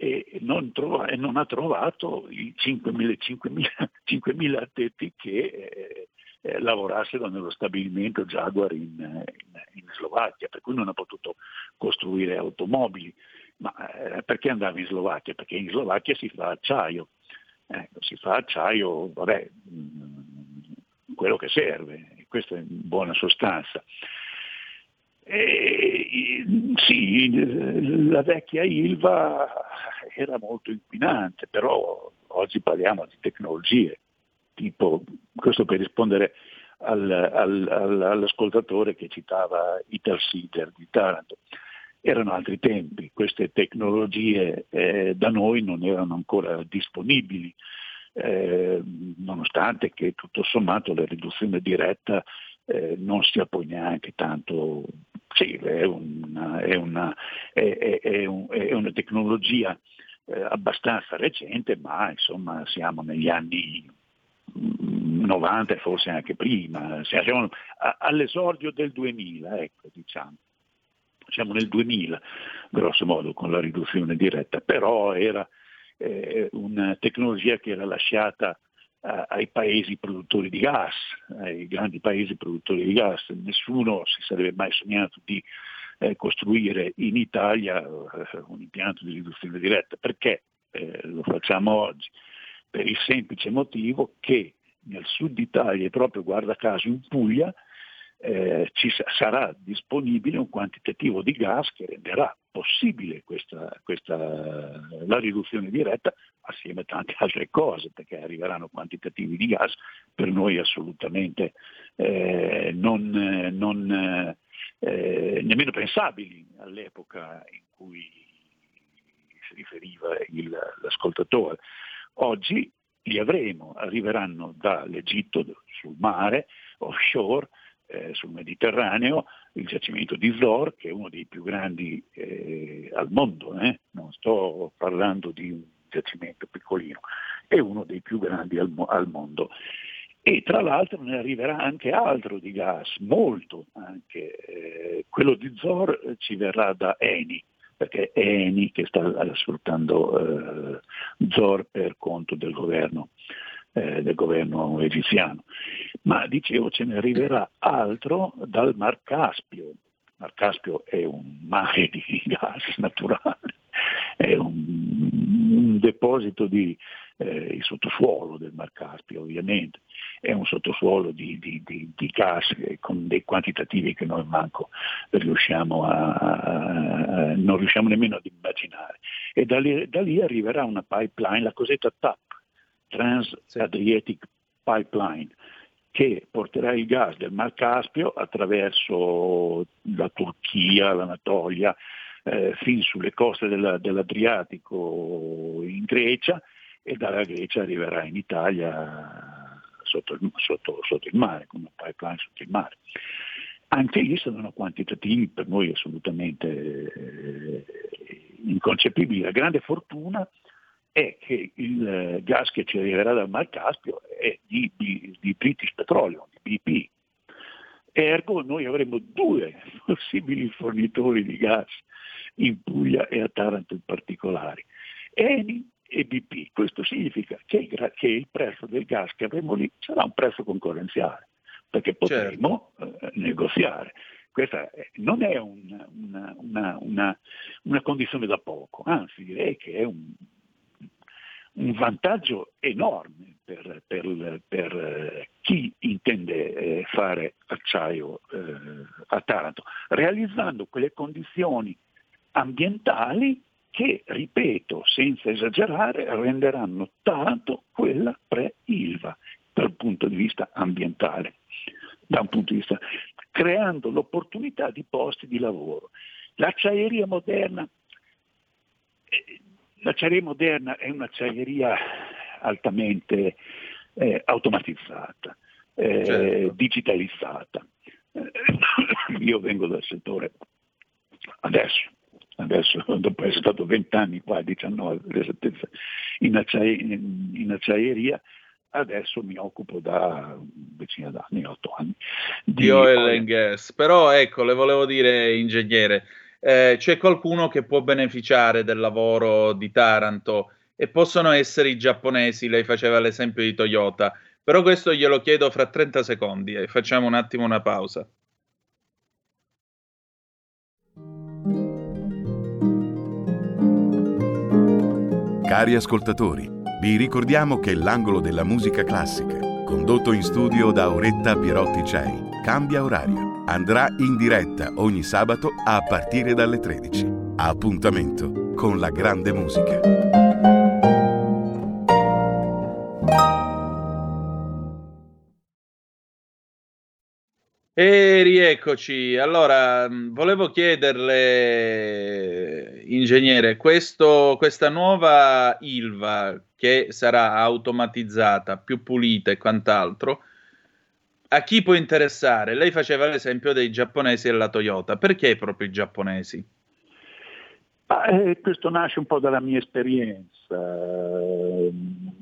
e non, trova, e non, ha trovato i 5.000, addetti che eh, eh, lavorassero nello stabilimento Jaguar in, in, in, Slovacchia, per cui non ha potuto costruire automobili. Ma eh, perché andava in Slovacchia? Perché in Slovacchia si fa acciaio. Ecco, si fa acciaio, vabbè, quello che serve, questo è in buona sostanza. E, sì, la vecchia Ilva era molto inquinante, però oggi parliamo di tecnologie, tipo, questo per rispondere al, al, al, all'ascoltatore che citava Ital Sider di Taranto. Erano altri tempi, queste tecnologie eh, da noi non erano ancora disponibili, eh, nonostante che tutto sommato la riduzione diretta eh, non sia poi neanche tanto, sì, è una, è una, è, è un, una tecnologia eh, abbastanza recente, ma insomma siamo negli anni 90 e forse anche prima, siamo all'esordio del 2000, ecco, diciamo. Siamo nel 2000, grosso modo, con la riduzione diretta, però era eh, una tecnologia che era lasciata eh, ai paesi produttori di gas, ai grandi paesi produttori di gas. Nessuno si sarebbe mai sognato di eh, costruire in Italia eh, un impianto di riduzione diretta. Perché eh, lo facciamo oggi? Per il semplice motivo che nel sud Italia e proprio guarda caso in Puglia eh, ci sarà disponibile un quantitativo di gas che renderà possibile questa, questa, la riduzione diretta assieme a tante altre cose, perché arriveranno quantitativi di gas per noi assolutamente eh, non, non eh, nemmeno pensabili all'epoca in cui si riferiva il, l'ascoltatore. Oggi li avremo, arriveranno dall'Egitto sul mare, offshore, eh, sul Mediterraneo, il giacimento di Zor, che è uno dei più grandi eh, al mondo, eh? non sto parlando di un giacimento piccolino, è uno dei più grandi al, al mondo. E tra l'altro ne arriverà anche altro di gas, molto anche. Eh, quello di Zor eh, ci verrà da Eni, perché è Eni che sta sfruttando eh, Zor per conto del governo eh, del governo egiziano. Ma dicevo ce ne arriverà altro dal Mar Caspio. Mar Caspio è un mare di gas naturale, è un, un deposito di eh, il sottosuolo del Mar Caspio ovviamente, è un sottosuolo di, di, di, di gas con dei quantitativi che noi manco riusciamo a, a, non riusciamo nemmeno ad immaginare. E da lì, da lì arriverà una pipeline, la cosetta TAP, Trans-Adriatic Pipeline, che porterà il gas del Mar Caspio attraverso la Turchia, l'Anatolia, eh, fin sulle coste della, dell'Adriatico in Grecia e dalla Grecia arriverà in Italia sotto il, sotto, sotto il mare, come un pipeline sotto il mare. Anche lì sono quantitativi per noi assolutamente eh, inconcepibili. La grande fortuna è che il gas che ci arriverà dal Mar Caspio è di, di, di British Petroleum, di BP. Ergo noi avremo due possibili fornitori di gas in Puglia e a Taranto in particolare, Eni e BP. Questo significa che il, che il prezzo del gas che avremo lì sarà un prezzo concorrenziale perché potremo certo. eh, negoziare. Questa non è una, una, una, una, condizione da poco, anzi direi che è un, un vantaggio enorme per, per, per eh, chi intende eh, fare acciaio eh, a Taranto, realizzando quelle condizioni ambientali che, ripeto, senza esagerare, renderanno Taranto quella pre-Ilva dal punto di vista ambientale punto di vista, creando l'opportunità di posti di lavoro. L'acciaieria moderna, l'acciaieria moderna è un'acciaieria altamente eh, automatizzata, eh, certo. digitalizzata. Eh, io vengo dal settore adesso, adesso dopo essere stato 20 anni qua, 19 in, acciaieria, in acciaieria adesso mi occupo da decina d'anni, otto anni. Di, di oil and gas. Però ecco, le volevo dire, ingegnere, eh, c'è qualcuno che può beneficiare del lavoro di Taranto e possono essere i giapponesi, lei faceva l'esempio di Toyota, però questo glielo chiedo fra 30 secondi e facciamo un attimo una pausa. Cari ascoltatori, vi ricordiamo che l'angolo della musica classica, condotto in studio da Auretta Pierotti Cei, cambia orario. Andrà in diretta ogni sabato a partire dalle 13. Appuntamento con la grande musica. E rieccoci. Allora, mm, volevo chiederle, ingegnere, questo, questa nuova Ilva che sarà automatizzata, più pulita e quant'altro, a chi può interessare? Lei faceva l'esempio dei giapponesi e la Toyota. Perché proprio i giapponesi? Ah, eh, questo nasce un po' dalla mia esperienza.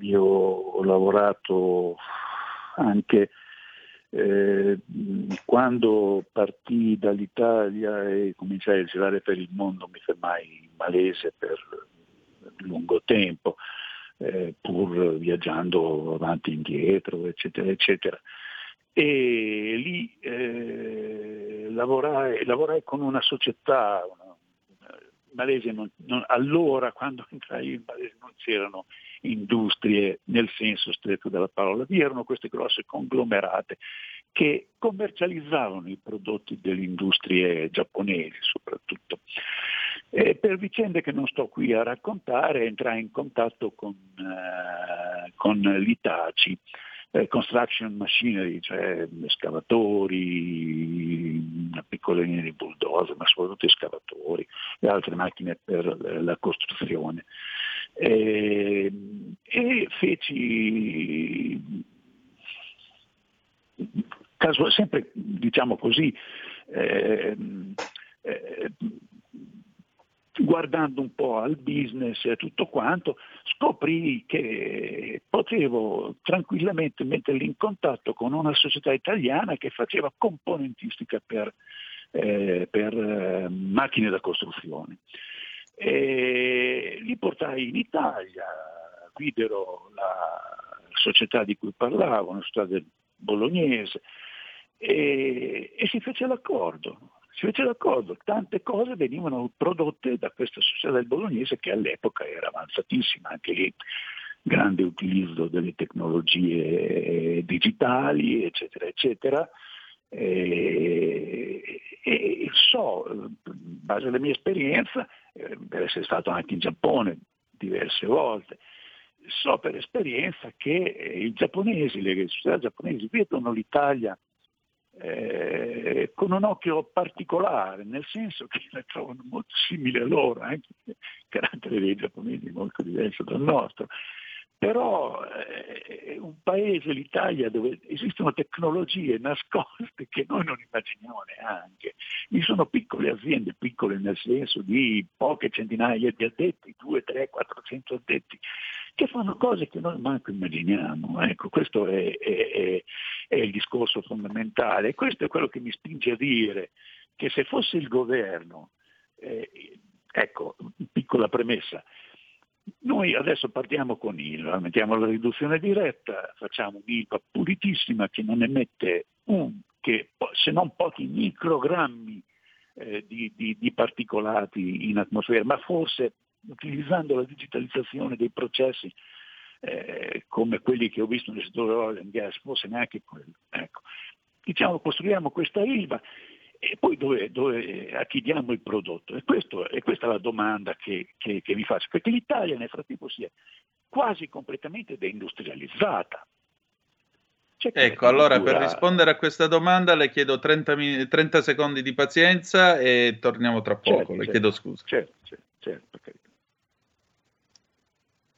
Io ho lavorato anche eh, quando partì dall'Italia e cominciai a girare per il mondo mi fermai in Malese per lungo tempo, eh, pur viaggiando avanti e indietro, eccetera, eccetera. E lì eh, lavorai, lavorai, con una società, una, Malese non, non, allora quando entrai in Malese non c'erano industrie nel senso stretto della parola, vi erano queste grosse conglomerate che commercializzavano i prodotti delle industrie giapponesi soprattutto. E per vicende che non sto qui a raccontare entrai in contatto con, uh, con l'Itaci, eh, construction machinery, cioè scavatori, una piccola linea di bulldozer, ma soprattutto scavatori e altre macchine per la costruzione. E, e feci sempre diciamo così, eh, eh, guardando un po' al business e tutto quanto, scoprì che potevo tranquillamente metterli in contatto con una società italiana che faceva componentistica per, eh, per eh, macchine da costruzione. E li portai in Italia, guidero la società di cui parlavo, una società bolognese, e, e si fece l'accordo. Si fece l'accordo, tante cose venivano prodotte da questa società del bolognese che all'epoca era avanzatissima, anche lì grande utilizzo delle tecnologie digitali, eccetera, eccetera. E, e so, in base alla mia esperienza, eh, per essere stato anche in Giappone diverse volte, so per esperienza che i giapponesi, le società giapponesi vedono l'Italia eh, con un occhio particolare, nel senso che la trovano molto simile a loro, anche il carattere dei giapponesi è molto diverso dal nostro. Però eh, è un paese, l'Italia, dove esistono tecnologie nascoste che noi non immaginiamo neanche. Vi sono piccole aziende, piccole nel senso di poche centinaia di addetti, 2, 3, 400 addetti, che fanno cose che noi manco immaginiamo. Ecco, questo è, è, è il discorso fondamentale. Questo è quello che mi spinge a dire che se fosse il governo, eh, ecco, piccola premessa, noi adesso partiamo con ILVA, mettiamo la riduzione diretta, facciamo un'ILVA pulitissima che non emette un, che, se non pochi microgrammi eh, di, di, di particolati in atmosfera, ma forse utilizzando la digitalizzazione dei processi eh, come quelli che ho visto nel settore oil and gas, forse neanche quello. Ecco. Diciamo, costruiamo questa ILVA e poi dove, dove, a chi diamo il prodotto? E, questo, e questa è la domanda che, che, che, mi faccio, perché l'Italia nel frattempo si è quasi completamente deindustrializzata. Ecco, allora per rispondere a questa domanda le chiedo 30, 30, secondi di pazienza e torniamo tra poco, certo, le certo, chiedo scusa. Certo, certo, certo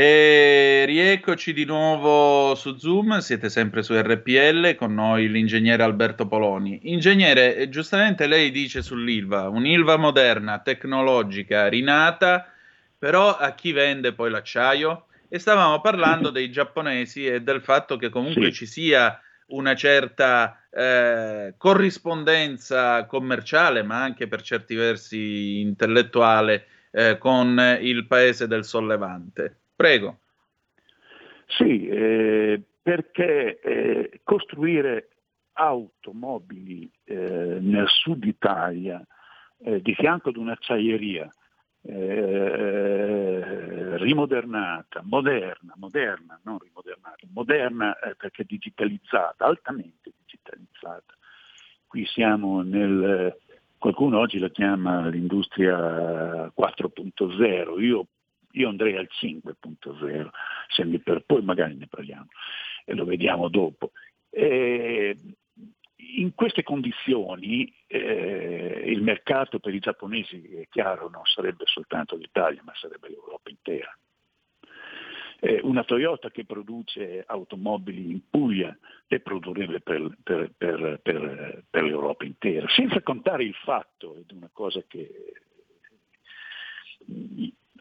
E rieccoci di nuovo su Zoom, siete sempre su RPL con noi l'ingegnere Alberto Poloni. Ingegnere, eh, giustamente lei dice sull'ILVA, un'ILVA moderna, tecnologica, rinata, però a chi vende poi l'acciaio? E stavamo parlando dei giapponesi e del fatto che comunque sì. ci sia una certa eh, corrispondenza commerciale, ma anche per certi versi intellettuale, eh, con il paese del sollevante. Prego. Sì, eh, perché eh, costruire automobili eh, nel sud Italia eh, di fianco ad un'acciaieria eh, rimodernata, moderna, moderna, non rimodernata, moderna eh, perché digitalizzata, altamente digitalizzata. Qui siamo nel, qualcuno oggi la chiama l'industria 4.0, io io andrei al 5.0, se mi per, poi magari ne parliamo e lo vediamo dopo. E in queste condizioni eh, il mercato per i giapponesi, è chiaro, non sarebbe soltanto l'Italia, ma sarebbe l'Europa intera. Eh, una Toyota che produce automobili in Puglia le produrrebbe per, per, per, per, l'Europa intera, senza contare il fatto, ed è una cosa che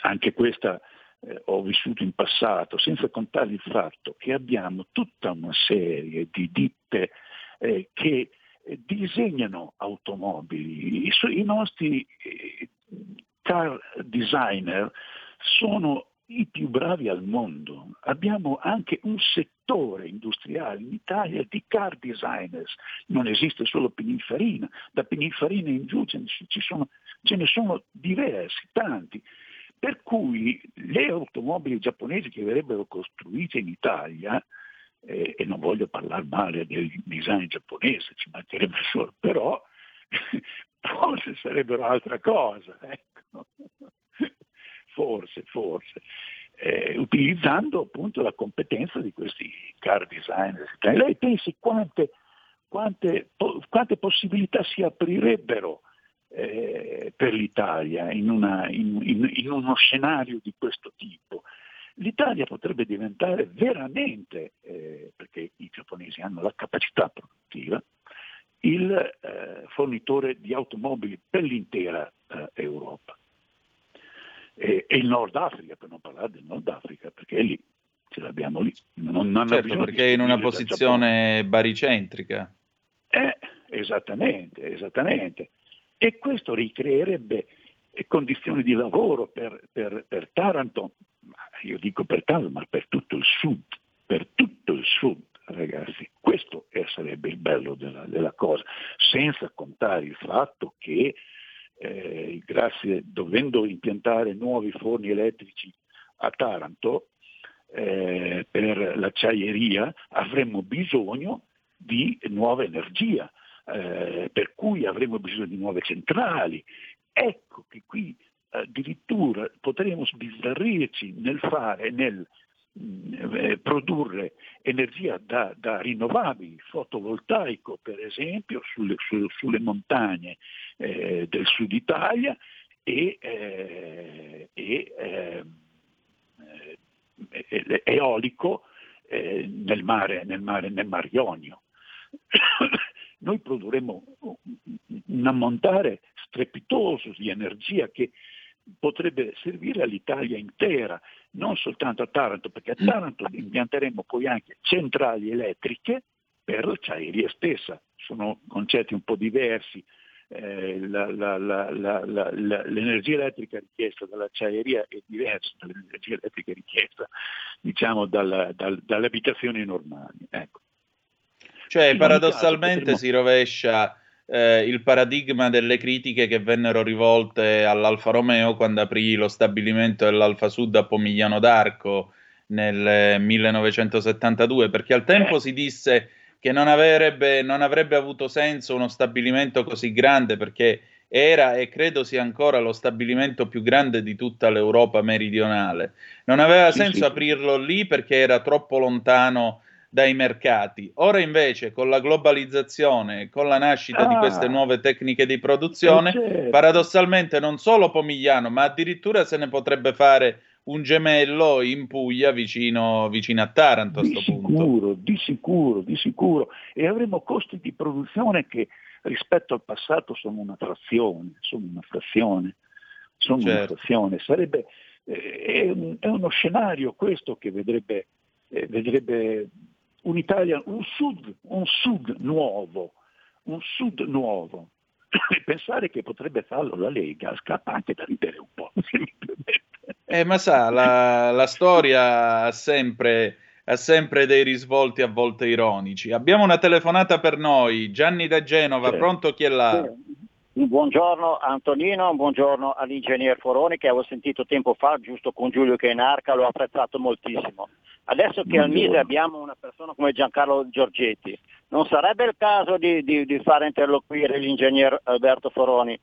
anche questa eh, ho vissuto in passato, senza contare il fatto che abbiamo tutta una serie di ditte eh, che disegnano automobili. I, I, nostri eh, car designer sono i più bravi al mondo. Abbiamo anche un settore industriale in Italia di car designers. Non esiste solo Pininfarina, da Pininfarina in giù ce ne, sono, ce ne sono diversi, tanti. Per cui le automobili giapponesi che verrebbero costruite in Italia, eh, e non voglio parlare male del design giapponese, ci mancherebbe solo, però forse sarebbero altra cosa, ecco. forse, forse. Eh, utilizzando appunto la competenza di questi car designers. Lei pensi quante, quante, po- quante possibilità si aprirebbero eh, per l'Italia in, una, in, in, in, uno scenario di questo tipo. L'Italia potrebbe diventare veramente, eh, perché i giapponesi hanno la capacità produttiva, il eh, fornitore di automobili per l'intera eh, Europa. E, e, il Nord Africa, per non parlare del Nord Africa, perché lì ce l'abbiamo lì. Non, non certo, perché è in una posizione baricentrica. Eh, esattamente, esattamente. E questo ricreerebbe condizioni di lavoro per, per, per Taranto, io dico per Taranto, ma per tutto il sud, per tutto il sud, ragazzi. Questo sarebbe il bello della, della cosa, senza contare il fatto che eh, grazie, dovendo impiantare nuovi forni elettrici a Taranto, eh, per l'acciaieria avremmo bisogno di nuova energia, eh, per cui avremo bisogno di nuove centrali. Ecco che qui addirittura potremo sbizzarrirci nel fare, nel eh, produrre energia da, da, rinnovabili, fotovoltaico per esempio, sulle, su, sulle montagne eh, del sud Italia e, eh, e ehm, eh, eolico eh, nel, mare, nel, mare, nel Mar Ionio. Noi produrremo un ammontare strepitoso di energia che potrebbe servire all'Italia intera, non soltanto a Taranto, perché a Taranto impianteremo poi anche centrali elettriche per l'acciaieria stessa. Sono concetti un po' diversi. Eh, la, la, la, l'energia elettrica richiesta dall'acciaieria è diversa dall'energia elettrica richiesta diciamo, dal, dal, dalle abitazioni normali. Ecco. Cioè, paradossalmente potremmo... si rovescia eh, il paradigma delle critiche che vennero rivolte all'Alfa Romeo quando aprì lo stabilimento dell'Alfa Sud a Pomigliano d'Arco nel 1972, perché al tempo si disse che non avrebbe, non avrebbe avuto senso uno stabilimento così grande perché era e credo sia ancora lo stabilimento più grande di tutta l'Europa meridionale. Non aveva sì, senso sì. aprirlo lì perché era troppo lontano dai mercati. Ora invece con la globalizzazione, con la nascita ah, di queste nuove tecniche di produzione, certo. paradossalmente non solo Pomigliano, ma addirittura se ne potrebbe fare un gemello in Puglia vicino, vicino a Taranto di sicuro, Di sicuro, di sicuro. E avremo costi di produzione che rispetto al passato sono una frazione, sono una frazione, sono certo. una frazione. Sarebbe, eh, è, un, è, uno scenario questo che vedrebbe, eh, vedrebbe un'Italia, un sud, un sud nuovo, un sud nuovo. E pensare che potrebbe farlo la Lega scappa anche da ridere un po'. Eh, ma sa, la, la storia ha sempre, ha sempre, dei risvolti a volte ironici. Abbiamo una telefonata per noi, Gianni da Genova, sì. pronto chi è là? Sì. Buongiorno Antonino, buongiorno all'ingegner Foroni che avevo sentito tempo fa, giusto con Giulio che è in arca, l'ho apprezzato moltissimo. Adesso che al Mise abbiamo una persona come Giancarlo Giorgetti, non sarebbe il caso di, di, di fare interloquire l'ingegner Alberto Foroni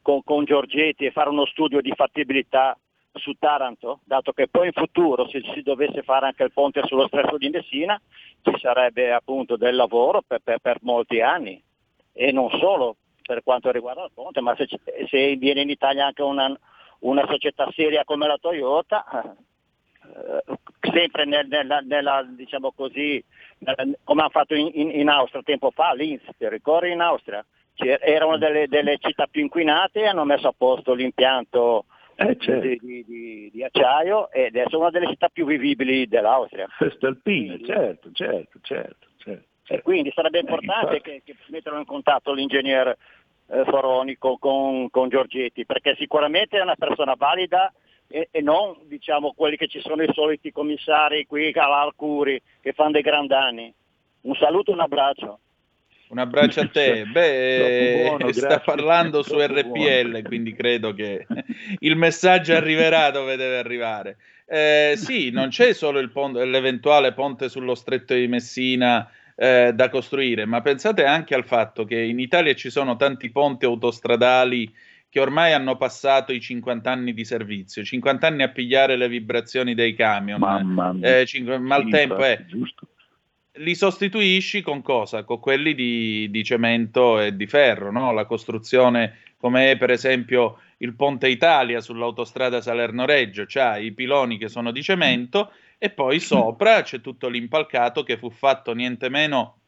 con, con Giorgetti e fare uno studio di fattibilità su Taranto, dato che poi in futuro se si dovesse fare anche il ponte sullo stretto di Messina ci sarebbe appunto del lavoro per, per, per molti anni. E non solo per quanto riguarda il ponte, ma se, se viene in Italia anche una, una società seria come la Toyota, eh, sempre nel, nella, nella, diciamo così, come hanno fatto in, in, in, Austria tempo fa, Linz, ti ricordi in Austria? Era una delle, delle, città più inquinate e hanno messo a posto l'impianto eh, certo. di, di, di, acciaio ed è una delle città più vivibili dell'Austria. Festalpine, certo, certo, certo, certo. E quindi sarebbe eh, importante eh, che, che mettano in contatto l'ingegnere eh, Foroni con, con, con Giorgetti, perché sicuramente è una persona valida e, e, non diciamo quelli che ci sono i soliti commissari qui all'Alcuri che fanno dei grandi anni. Un saluto e un abbraccio. Un abbraccio a te. Beh, buono, sta parlando su RPL, buono. quindi credo che il messaggio arriverà dove deve arrivare. Eh, sì, non c'è solo ponte, l'eventuale ponte sullo stretto di Messina eh, da costruire, ma pensate anche al fatto che in Italia ci sono tanti ponti autostradali che ormai hanno passato i 50 anni di servizio, 50 anni a pigliare le vibrazioni dei camion, Mamma mia. Eh, cinque, maltempo è. Li sostituisci con cosa? Con quelli di, di cemento e di ferro, no? La costruzione, come è per esempio il Ponte Italia sull'autostrada Salerno-Reggio, c'ha i piloni che sono di cemento e poi sopra c'è tutto l'impalcato che fu fatto niente meno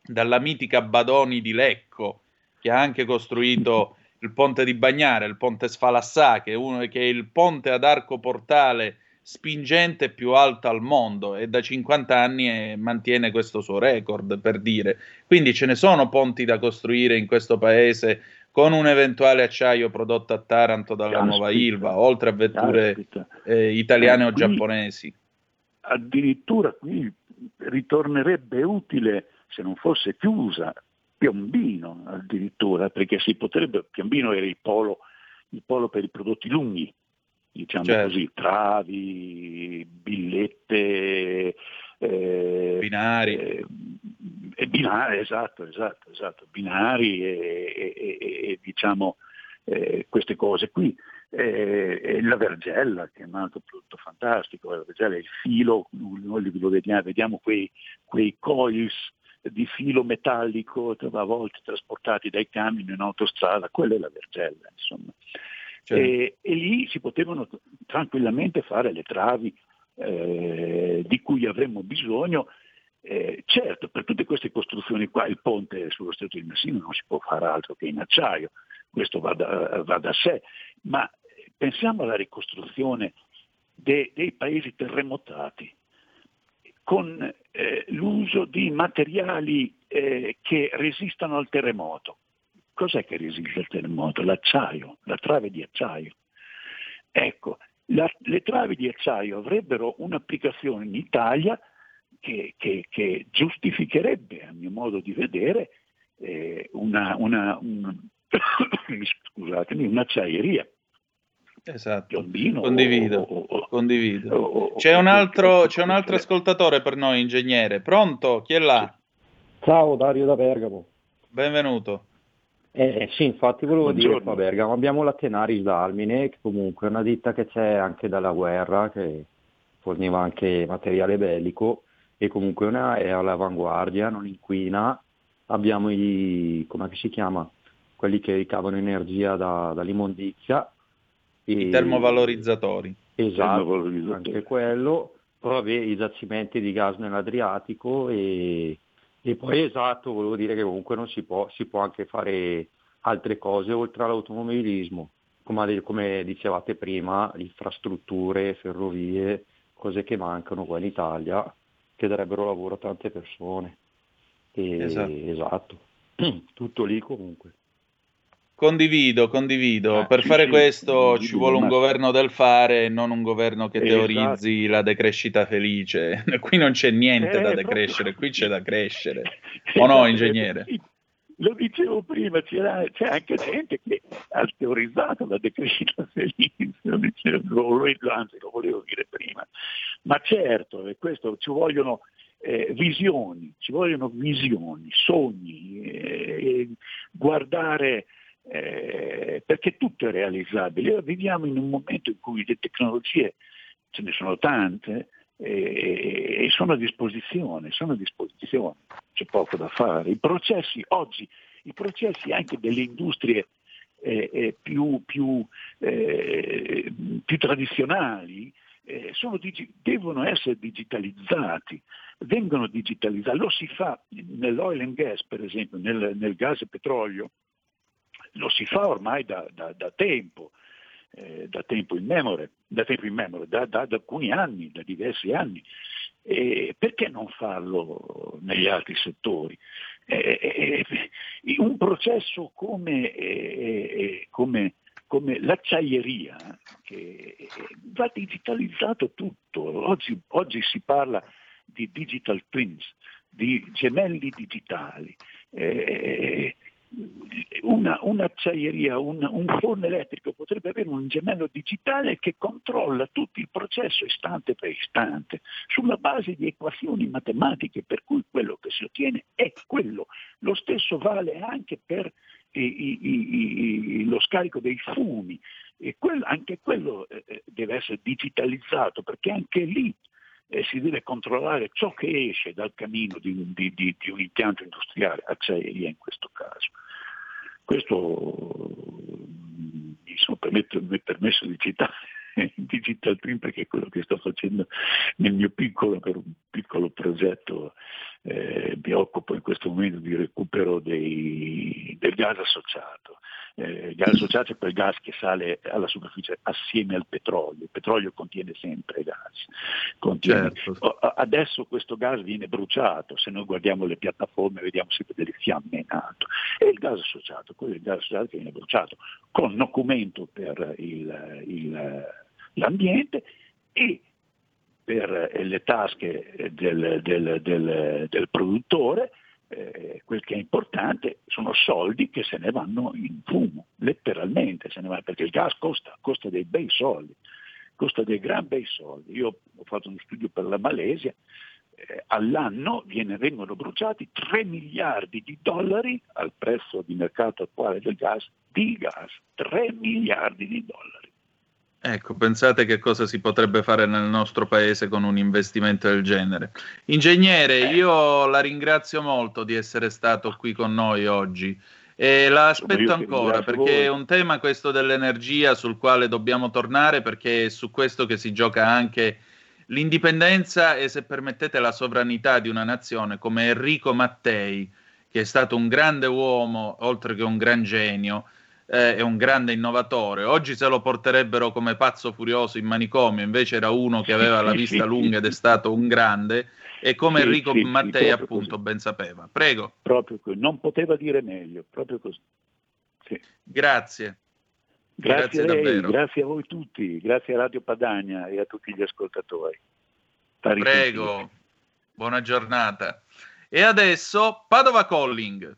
dalla mitica Badoni di Lecco, che ha anche costruito il ponte di Bagnare, il ponte Sfalassà, che è, uno, che è il ponte ad arco portale spingente più alto al mondo e da 50 anni è, mantiene questo suo record, per dire. Quindi ce ne sono ponti da costruire in questo paese con un eventuale acciaio prodotto a Taranto dalla Caspita. nuova Ilva, oltre a vetture eh, italiane eh, o giapponesi. Addirittura qui ritornerebbe utile, se non fosse chiusa, Piombino addirittura, perché si potrebbe, Piombino era il polo, il polo per i prodotti lunghi, diciamo certo. così, travi, billette, eh, binari. Eh, binari, esatto, esatto, esatto, binari e, e, e, e diciamo eh, queste cose qui. Eh, la vergella, che è un altro prodotto fantastico, la vergella è il filo, noi lo vediamo, vediamo quei, quei coils di filo metallico a volte trasportati dai camion in autostrada, quella è la vergella, insomma. Certo. E, e, lì si potevano tranquillamente fare le travi eh, di cui avremmo bisogno. Eh, certo, per tutte queste costruzioni qua il ponte sullo stretto di Messina non si può fare altro che in acciaio, questo va da, va da sé, ma pensiamo alla ricostruzione de, dei paesi terremotati con eh, l'uso di materiali eh, che resistano al terremoto. Cos'è che resiste al terremoto? L'acciaio, la trave di acciaio. Ecco, la, le travi di acciaio avrebbero un'applicazione in Italia che, che, che giustificherebbe, a mio modo di vedere, eh, una, una, un, un'acciaieria Esatto, Piombino condivido, o, o, condivido. O, c'è, un altro, c'è un altro ascoltatore per noi, ingegnere. Pronto? Chi è là? Ciao, Dario da Bergamo. Benvenuto. Eh, eh sì, infatti volevo Buongiorno. dire qua a Bergamo abbiamo la Tenaris da Almine, che comunque è una ditta che c'è anche dalla guerra, che forniva anche materiale bellico e comunque una, è all'avanguardia, non inquina. Abbiamo i, come si chiama? Quelli che ricavano energia da, dall'immondizia i termovalorizzatori. Esatto, anche quello, poi avere i giacimenti di gas nell'Adriatico e, e, poi esatto, volevo dire che comunque non si può, si può anche fare altre cose oltre all'automobilismo, come, come dicevate prima, infrastrutture, ferrovie, cose che mancano qua in Italia, che darebbero lavoro a tante persone. E, esatto. esatto. tutto lì comunque. Condivido, condivido. Eh, per sì, fare sì, questo ci vuole un governo del fare e non un governo che esatto. teorizzi la decrescita felice. Qui non c'è niente eh, da decrescere, proprio... qui c'è da crescere. O no, ingegnere? Lo dicevo prima, c'è anche gente che ha teorizzato la decrescita felice, lo dicevo, anzi lo volevo dire prima. Ma certo, e questo ci vogliono eh, visioni, ci vogliono visioni, sogni, eh, guardare eh, perché tutto è realizzabile. Viviamo in un momento in cui le tecnologie ce ne sono tante e, e sono a disposizione, sono a disposizione, c'è poco da fare. I processi oggi, i processi anche delle industrie eh, eh più, più, eh, più, tradizionali eh, digi- devono essere digitalizzati, vengono digitalizzati, lo si fa nell'oil and gas per esempio, nel, nel gas e petrolio, lo si fa ormai da, da, da tempo, eh, da tempo in memoria, da, tempo in memoria da, da, alcuni anni, da diversi anni. E perché non farlo negli altri settori? Eh, eh, un processo come, eh, eh, come, come l'acciaieria, che va digitalizzato tutto, oggi, oggi si parla di digital twins, di gemelli digitali. Eh, una, un'acciaieria, un, un, forno elettrico potrebbe avere un gemello digitale che controlla tutto il processo istante per istante, sulla base di equazioni matematiche, per cui quello che si ottiene è quello. Lo stesso vale anche per i, i, i, lo scarico dei fumi, quello, anche quello eh, eh, deve essere digitalizzato, perché anche lì eh, si deve controllare ciò che esce dal camino di, di, di, di un impianto industriale, acciaieria in questo caso. Questo mi sono permetto, mi permesso di citare Digital Twin perché è quello che sto facendo nel mio piccolo per un piccolo progetto, eh, mi occupo in questo momento di recupero dei, del gas associato. Eh, il gas associato è quel gas che sale alla superficie assieme al petrolio, il petrolio contiene sempre gas. Contiene... Certo. Adesso questo gas viene bruciato, se noi guardiamo le piattaforme vediamo sempre delle fiamme in alto. E il gas associato, quello è il gas associato che viene bruciato con nocumento per il, il, l'ambiente e per le tasche del, del, del, del produttore eh, quel che è importante sono soldi che se ne vanno in fumo, letteralmente se ne vanno, perché il gas costa, costa dei bei soldi, costa dei gran bei soldi. Io ho fatto uno studio per la Malesia, eh, all'anno viene, vengono bruciati 3 miliardi di dollari al prezzo di mercato attuale del gas, di gas, 3 miliardi di dollari. Ecco, pensate che cosa si potrebbe fare nel nostro paese con un investimento del genere. Ingegnere, io la ringrazio molto di essere stato qui con noi oggi e la aspetto ancora perché è un tema questo dell'energia sul quale dobbiamo tornare perché è su questo che si gioca anche l'indipendenza e se permettete la sovranità di una nazione come Enrico Mattei, che è stato un grande uomo oltre che un gran genio eh, è un grande innovatore. Oggi se lo porterebbero come pazzo furioso in manicomio, invece era uno che aveva la vista lunga ed è stato un grande, e come sì, Enrico sì, Mattei appunto così. ben sapeva. Prego. Proprio così, non poteva dire meglio, proprio così. Sì. Grazie. Grazie, grazie a lei, davvero. grazie a voi tutti, grazie a Radio Padania e a tutti gli ascoltatori. Prego, buona giornata. E adesso Padova Calling.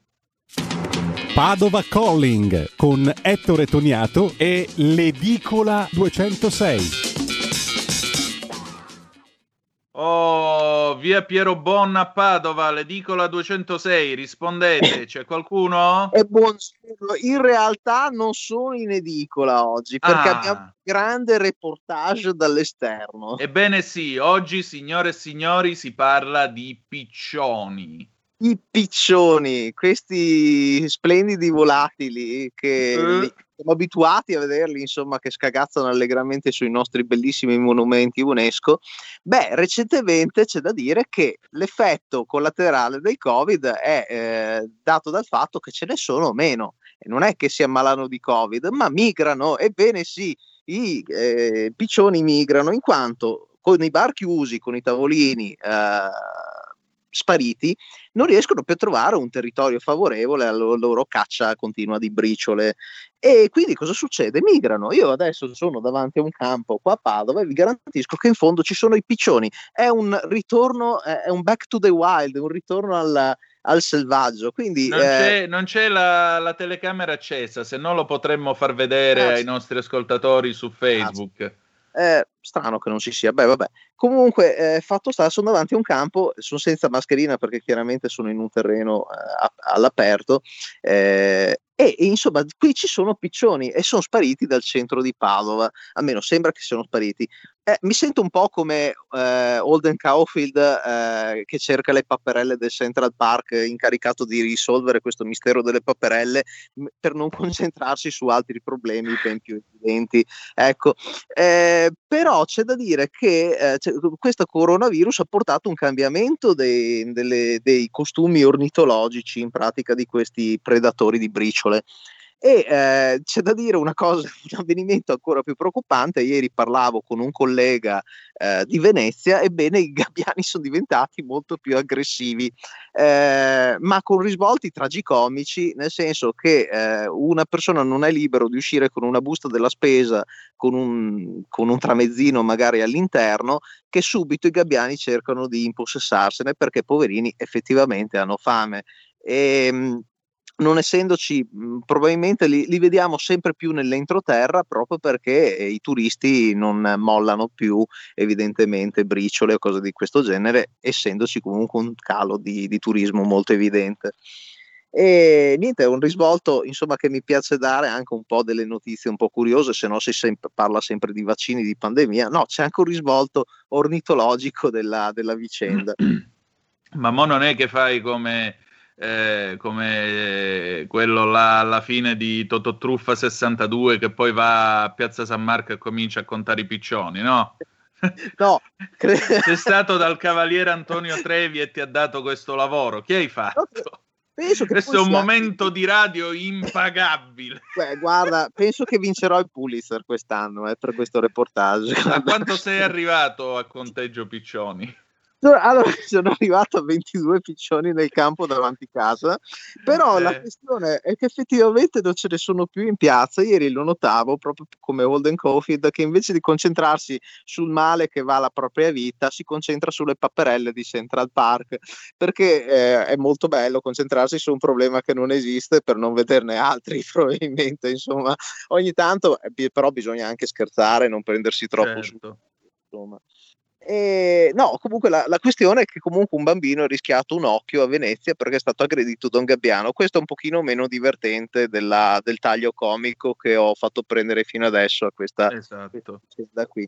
Padova Calling con Ettore Toniato e l'Edicola 206. Oh, via Piero Bonna a Padova, l'edicola 206, rispondete, c'è qualcuno? E buongiorno, in realtà non sono in edicola oggi perché ah. abbiamo un grande reportage dall'esterno. Ebbene sì, oggi signore e signori si parla di piccioni i piccioni, questi splendidi volatili che uh. siamo abituati a vederli, insomma, che scagazzano allegramente sui nostri bellissimi monumenti UNESCO. Beh, recentemente c'è da dire che l'effetto collaterale del Covid è eh, dato dal fatto che ce ne sono meno. E non è che si ammalano di Covid, ma migrano. Ebbene sì, i eh, piccioni migrano in quanto con i bar chiusi, con i tavolini. Eh, spariti, non riescono più a trovare un territorio favorevole alla loro caccia continua di briciole. E quindi cosa succede? Migrano. Io adesso sono davanti a un campo qua a Padova e vi garantisco che in fondo ci sono i piccioni. È un ritorno, è un back to the wild, un ritorno al, al selvaggio. Quindi, non, eh... c'è, non c'è la, la, telecamera accesa, se no lo potremmo far vedere ah, ai nostri ascoltatori su Facebook. Ah, eh, strano che non ci sia, beh vabbè. Comunque, eh, fatto sta, sono davanti a un campo, sono senza mascherina perché chiaramente sono in un terreno eh, all'aperto eh, e, e, insomma qui ci sono piccioni e sono spariti dal centro di Padova, almeno sembra che siano spariti. Eh, mi sento un po' come eh, Holden Caulfield eh, che cerca le papperelle del Central Park, incaricato di risolvere questo mistero delle papperelle m- per non concentrarsi su altri problemi ben più evidenti. Ecco, eh, però c'è da dire che eh, questo coronavirus ha portato un cambiamento dei, delle, dei costumi ornitologici in pratica di questi predatori di briciole. E eh, c'è da dire una cosa, un avvenimento ancora più preoccupante. Ieri parlavo con un collega eh, di Venezia, ebbene i gabbiani sono diventati molto più aggressivi, eh, ma con risvolti tragicomici, nel senso che eh, una persona non è libero di uscire con una busta della spesa, con un, con un tramezzino magari all'interno, che subito i gabbiani cercano di impossessarsene perché poverini effettivamente hanno fame. E, ehm, non essendoci, mhmm, probabilmente li, li, vediamo sempre più nell'entroterra proprio perché eh, i turisti non mollano più evidentemente briciole o cose di questo genere, essendoci comunque un calo di, di turismo molto evidente. E niente, è un risvolto insomma che mi piace dare anche un po' delle notizie un po' curiose, se no si sempre, parla sempre di vaccini, di pandemia, no, c'è anche un risvolto ornitologico della, della vicenda. Ma mo non è che fai come eh, come eh, quello là alla fine di Tototruffa 62 che poi va a Piazza San Marco e comincia a contare i piccioni, no? No, cre- sei stato dal cavaliere Antonio Trevi e ti ha dato questo lavoro. Che hai fatto? penso che Questo è un momento di radio impagabile. Beh, guarda, penso che vincerò il Pulitzer quest'anno eh, per questo reportage. A quanto sei arrivato a conteggio Piccioni? Allora, sono arrivato a 22 piccioni nel campo davanti casa, però la Eh. questione è che effettivamente non ce ne sono più in piazza. Ieri lo notavo proprio come Holden Caulfield che invece di concentrarsi sul male che va alla propria vita, si concentra sulle papperelle di Central Park, perché eh, è molto bello concentrarsi su un problema che non esiste per non vederne altri, probabilmente. Insomma, ogni tanto, eh, però bisogna anche scherzare, non prendersi troppo su Certo. insomma. E, no, comunque la, la questione è che comunque un bambino ha rischiato un occhio a Venezia perché è stato aggredito da un gabbiano. Questo è un pochino meno divertente della- del taglio comico che ho fatto prendere fino adesso a questa Esatto. da qui.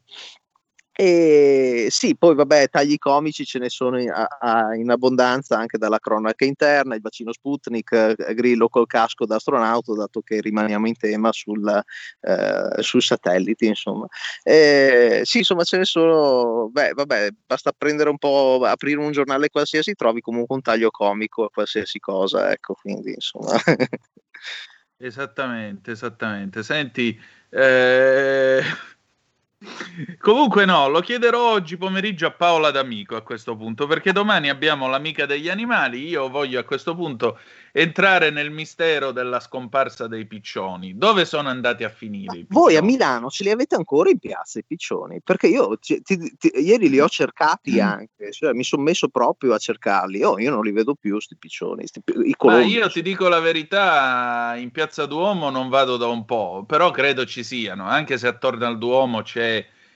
E sì, poi vabbè, tagli comici ce ne sono in, a- in abbondanza anche dalla cronaca interna, il vaccino Sputnik, eh, Grillo col casco da astronauta, dato che rimaniamo in tema sul, eh, sul satellite, insomma. Eh, sì, insomma, ce ne sono, beh, vabbè, basta prendere un po', aprire un giornale qualsiasi, trovi comunque un taglio comico a qualsiasi cosa, ecco, quindi insomma. Esattamente, esattamente. Senti, eh, comunque no, lo chiederò oggi pomeriggio a Paola D'Amico a questo punto, perché domani abbiamo l'amica degli animali. Io voglio a questo punto entrare nel mistero della scomparsa dei piccioni. Dove sono andati a finire i Voi a? Milano ce li avete ancora in piazza i piccioni? Perché io ti- ti- ti- ieri li ho cercati anche, cioè mi sono messo proprio a cercarli. Oh, io non li vedo più, sti piccioni, sti i Ma colombi. io ti dico la verità, in Piazza Duomo non vado da un po', però credo ci siano, anche se attorno al Duomo c'è,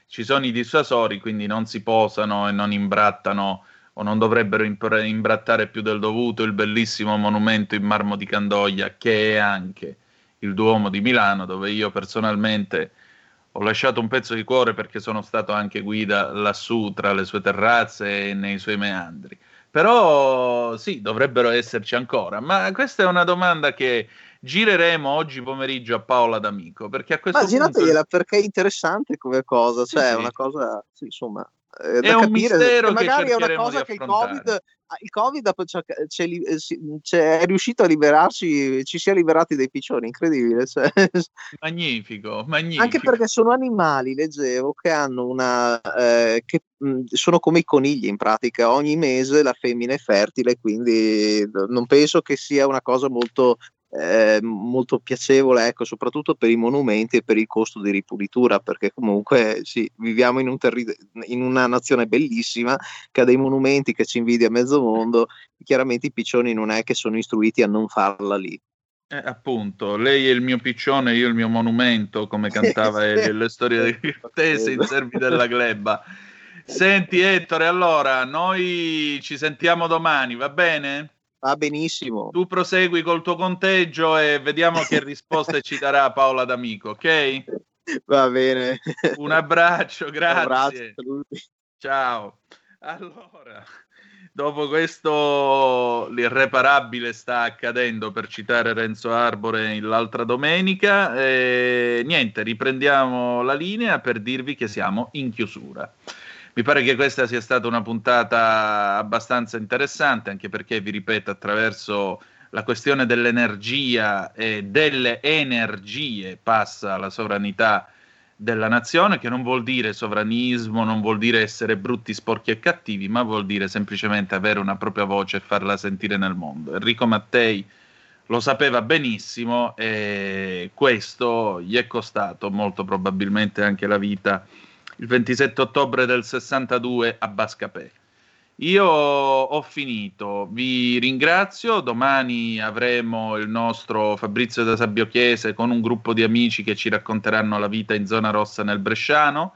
ci sono i dissuasori, quindi non si posano e non imbrattano o non dovrebbero imbrattare più del dovuto il bellissimo monumento in marmo di Candoglia, che è anche il Duomo di Milano, dove io personalmente ho lasciato un pezzo di cuore perché sono stato anche guida lassù tra le sue terrazze e nei suoi meandri. Però sì, dovrebbero esserci ancora, ma questa è una domanda che gireremo oggi pomeriggio a Paola D'Amico, perché a questo punto Immaginategliela perché è interessante come cosa, cioè è sì. una cosa, sì, insomma, eh, È da un capire, mistero che magari è una cosa che il. Covid, ah, il COVID c'è- eh, c'è- è riuscito a liberarci, ci si è liberati dei piccioni, incredibile. cioè. magnifico, magnifico. Anche perché sono animali, leggevo, che hanno una eh, che mh, sono come i conigli in pratica, ogni mese la femmina è fertile, quindi non penso che sia una cosa molto eh, molto piacevole, ecco, soprattutto per i monumenti e per il costo di ripulitura, perché comunque sì, viviamo in, un terri- in una nazione bellissima che ha dei monumenti che ci invidia mezzo mondo, chiaramente i piccioni non è che sono istruiti a non farla lì. Eh, appunto, lei è il mio piccione, io il mio monumento, come cantava Elio, le storie di Cortese in servi della gleba. Senti Ettore, allora, noi ci sentiamo domani, va bene? Va benissimo. Tu prosegui col tuo conteggio e vediamo che risposte ci darà Paola D'Amico, ok? Va bene. Un abbraccio, grazie. abbraccio, saluti. Ciao. Allora, dopo questo l'irreparabile sta accadendo, per citare Renzo Arbore l'altra domenica, e niente, riprendiamo la linea per dirvi che siamo in chiusura. Mi pare che questa sia stata una puntata abbastanza interessante, anche perché, vi ripeto, attraverso la questione dell'energia e delle energie passa la sovranità della nazione, che non vuol dire sovranismo, non vuol dire essere brutti, sporchi e cattivi, ma vuol dire semplicemente avere una propria voce e farla sentire nel mondo. Enrico Mattei lo sapeva benissimo e questo gli è costato molto probabilmente anche la vita il 27 ottobre del 62 a Bascapè. Io ho finito, vi ringrazio, domani avremo il nostro Fabrizio da Sabbio Chiese con un gruppo di amici che ci racconteranno la vita in zona rossa nel Bresciano.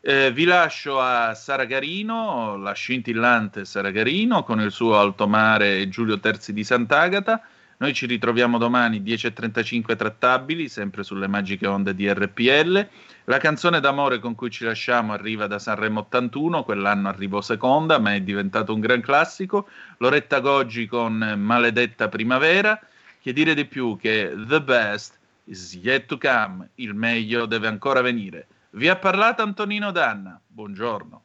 Eh, vi lascio a Saragarino, la scintillante Saragarino con il suo alto mare Giulio Terzi di Sant'Agata. Noi ci ritroviamo domani 10.35 trattabili, sempre sulle magiche onde di RPL. La canzone d'amore con cui ci lasciamo arriva da Sanremo 81, quell'anno arrivò seconda, ma è diventato un gran classico. Loretta Goggi con Maledetta Primavera. Che dire di più che The Best is yet to come, il meglio deve ancora venire. Vi ha parlato Antonino Danna. Buongiorno.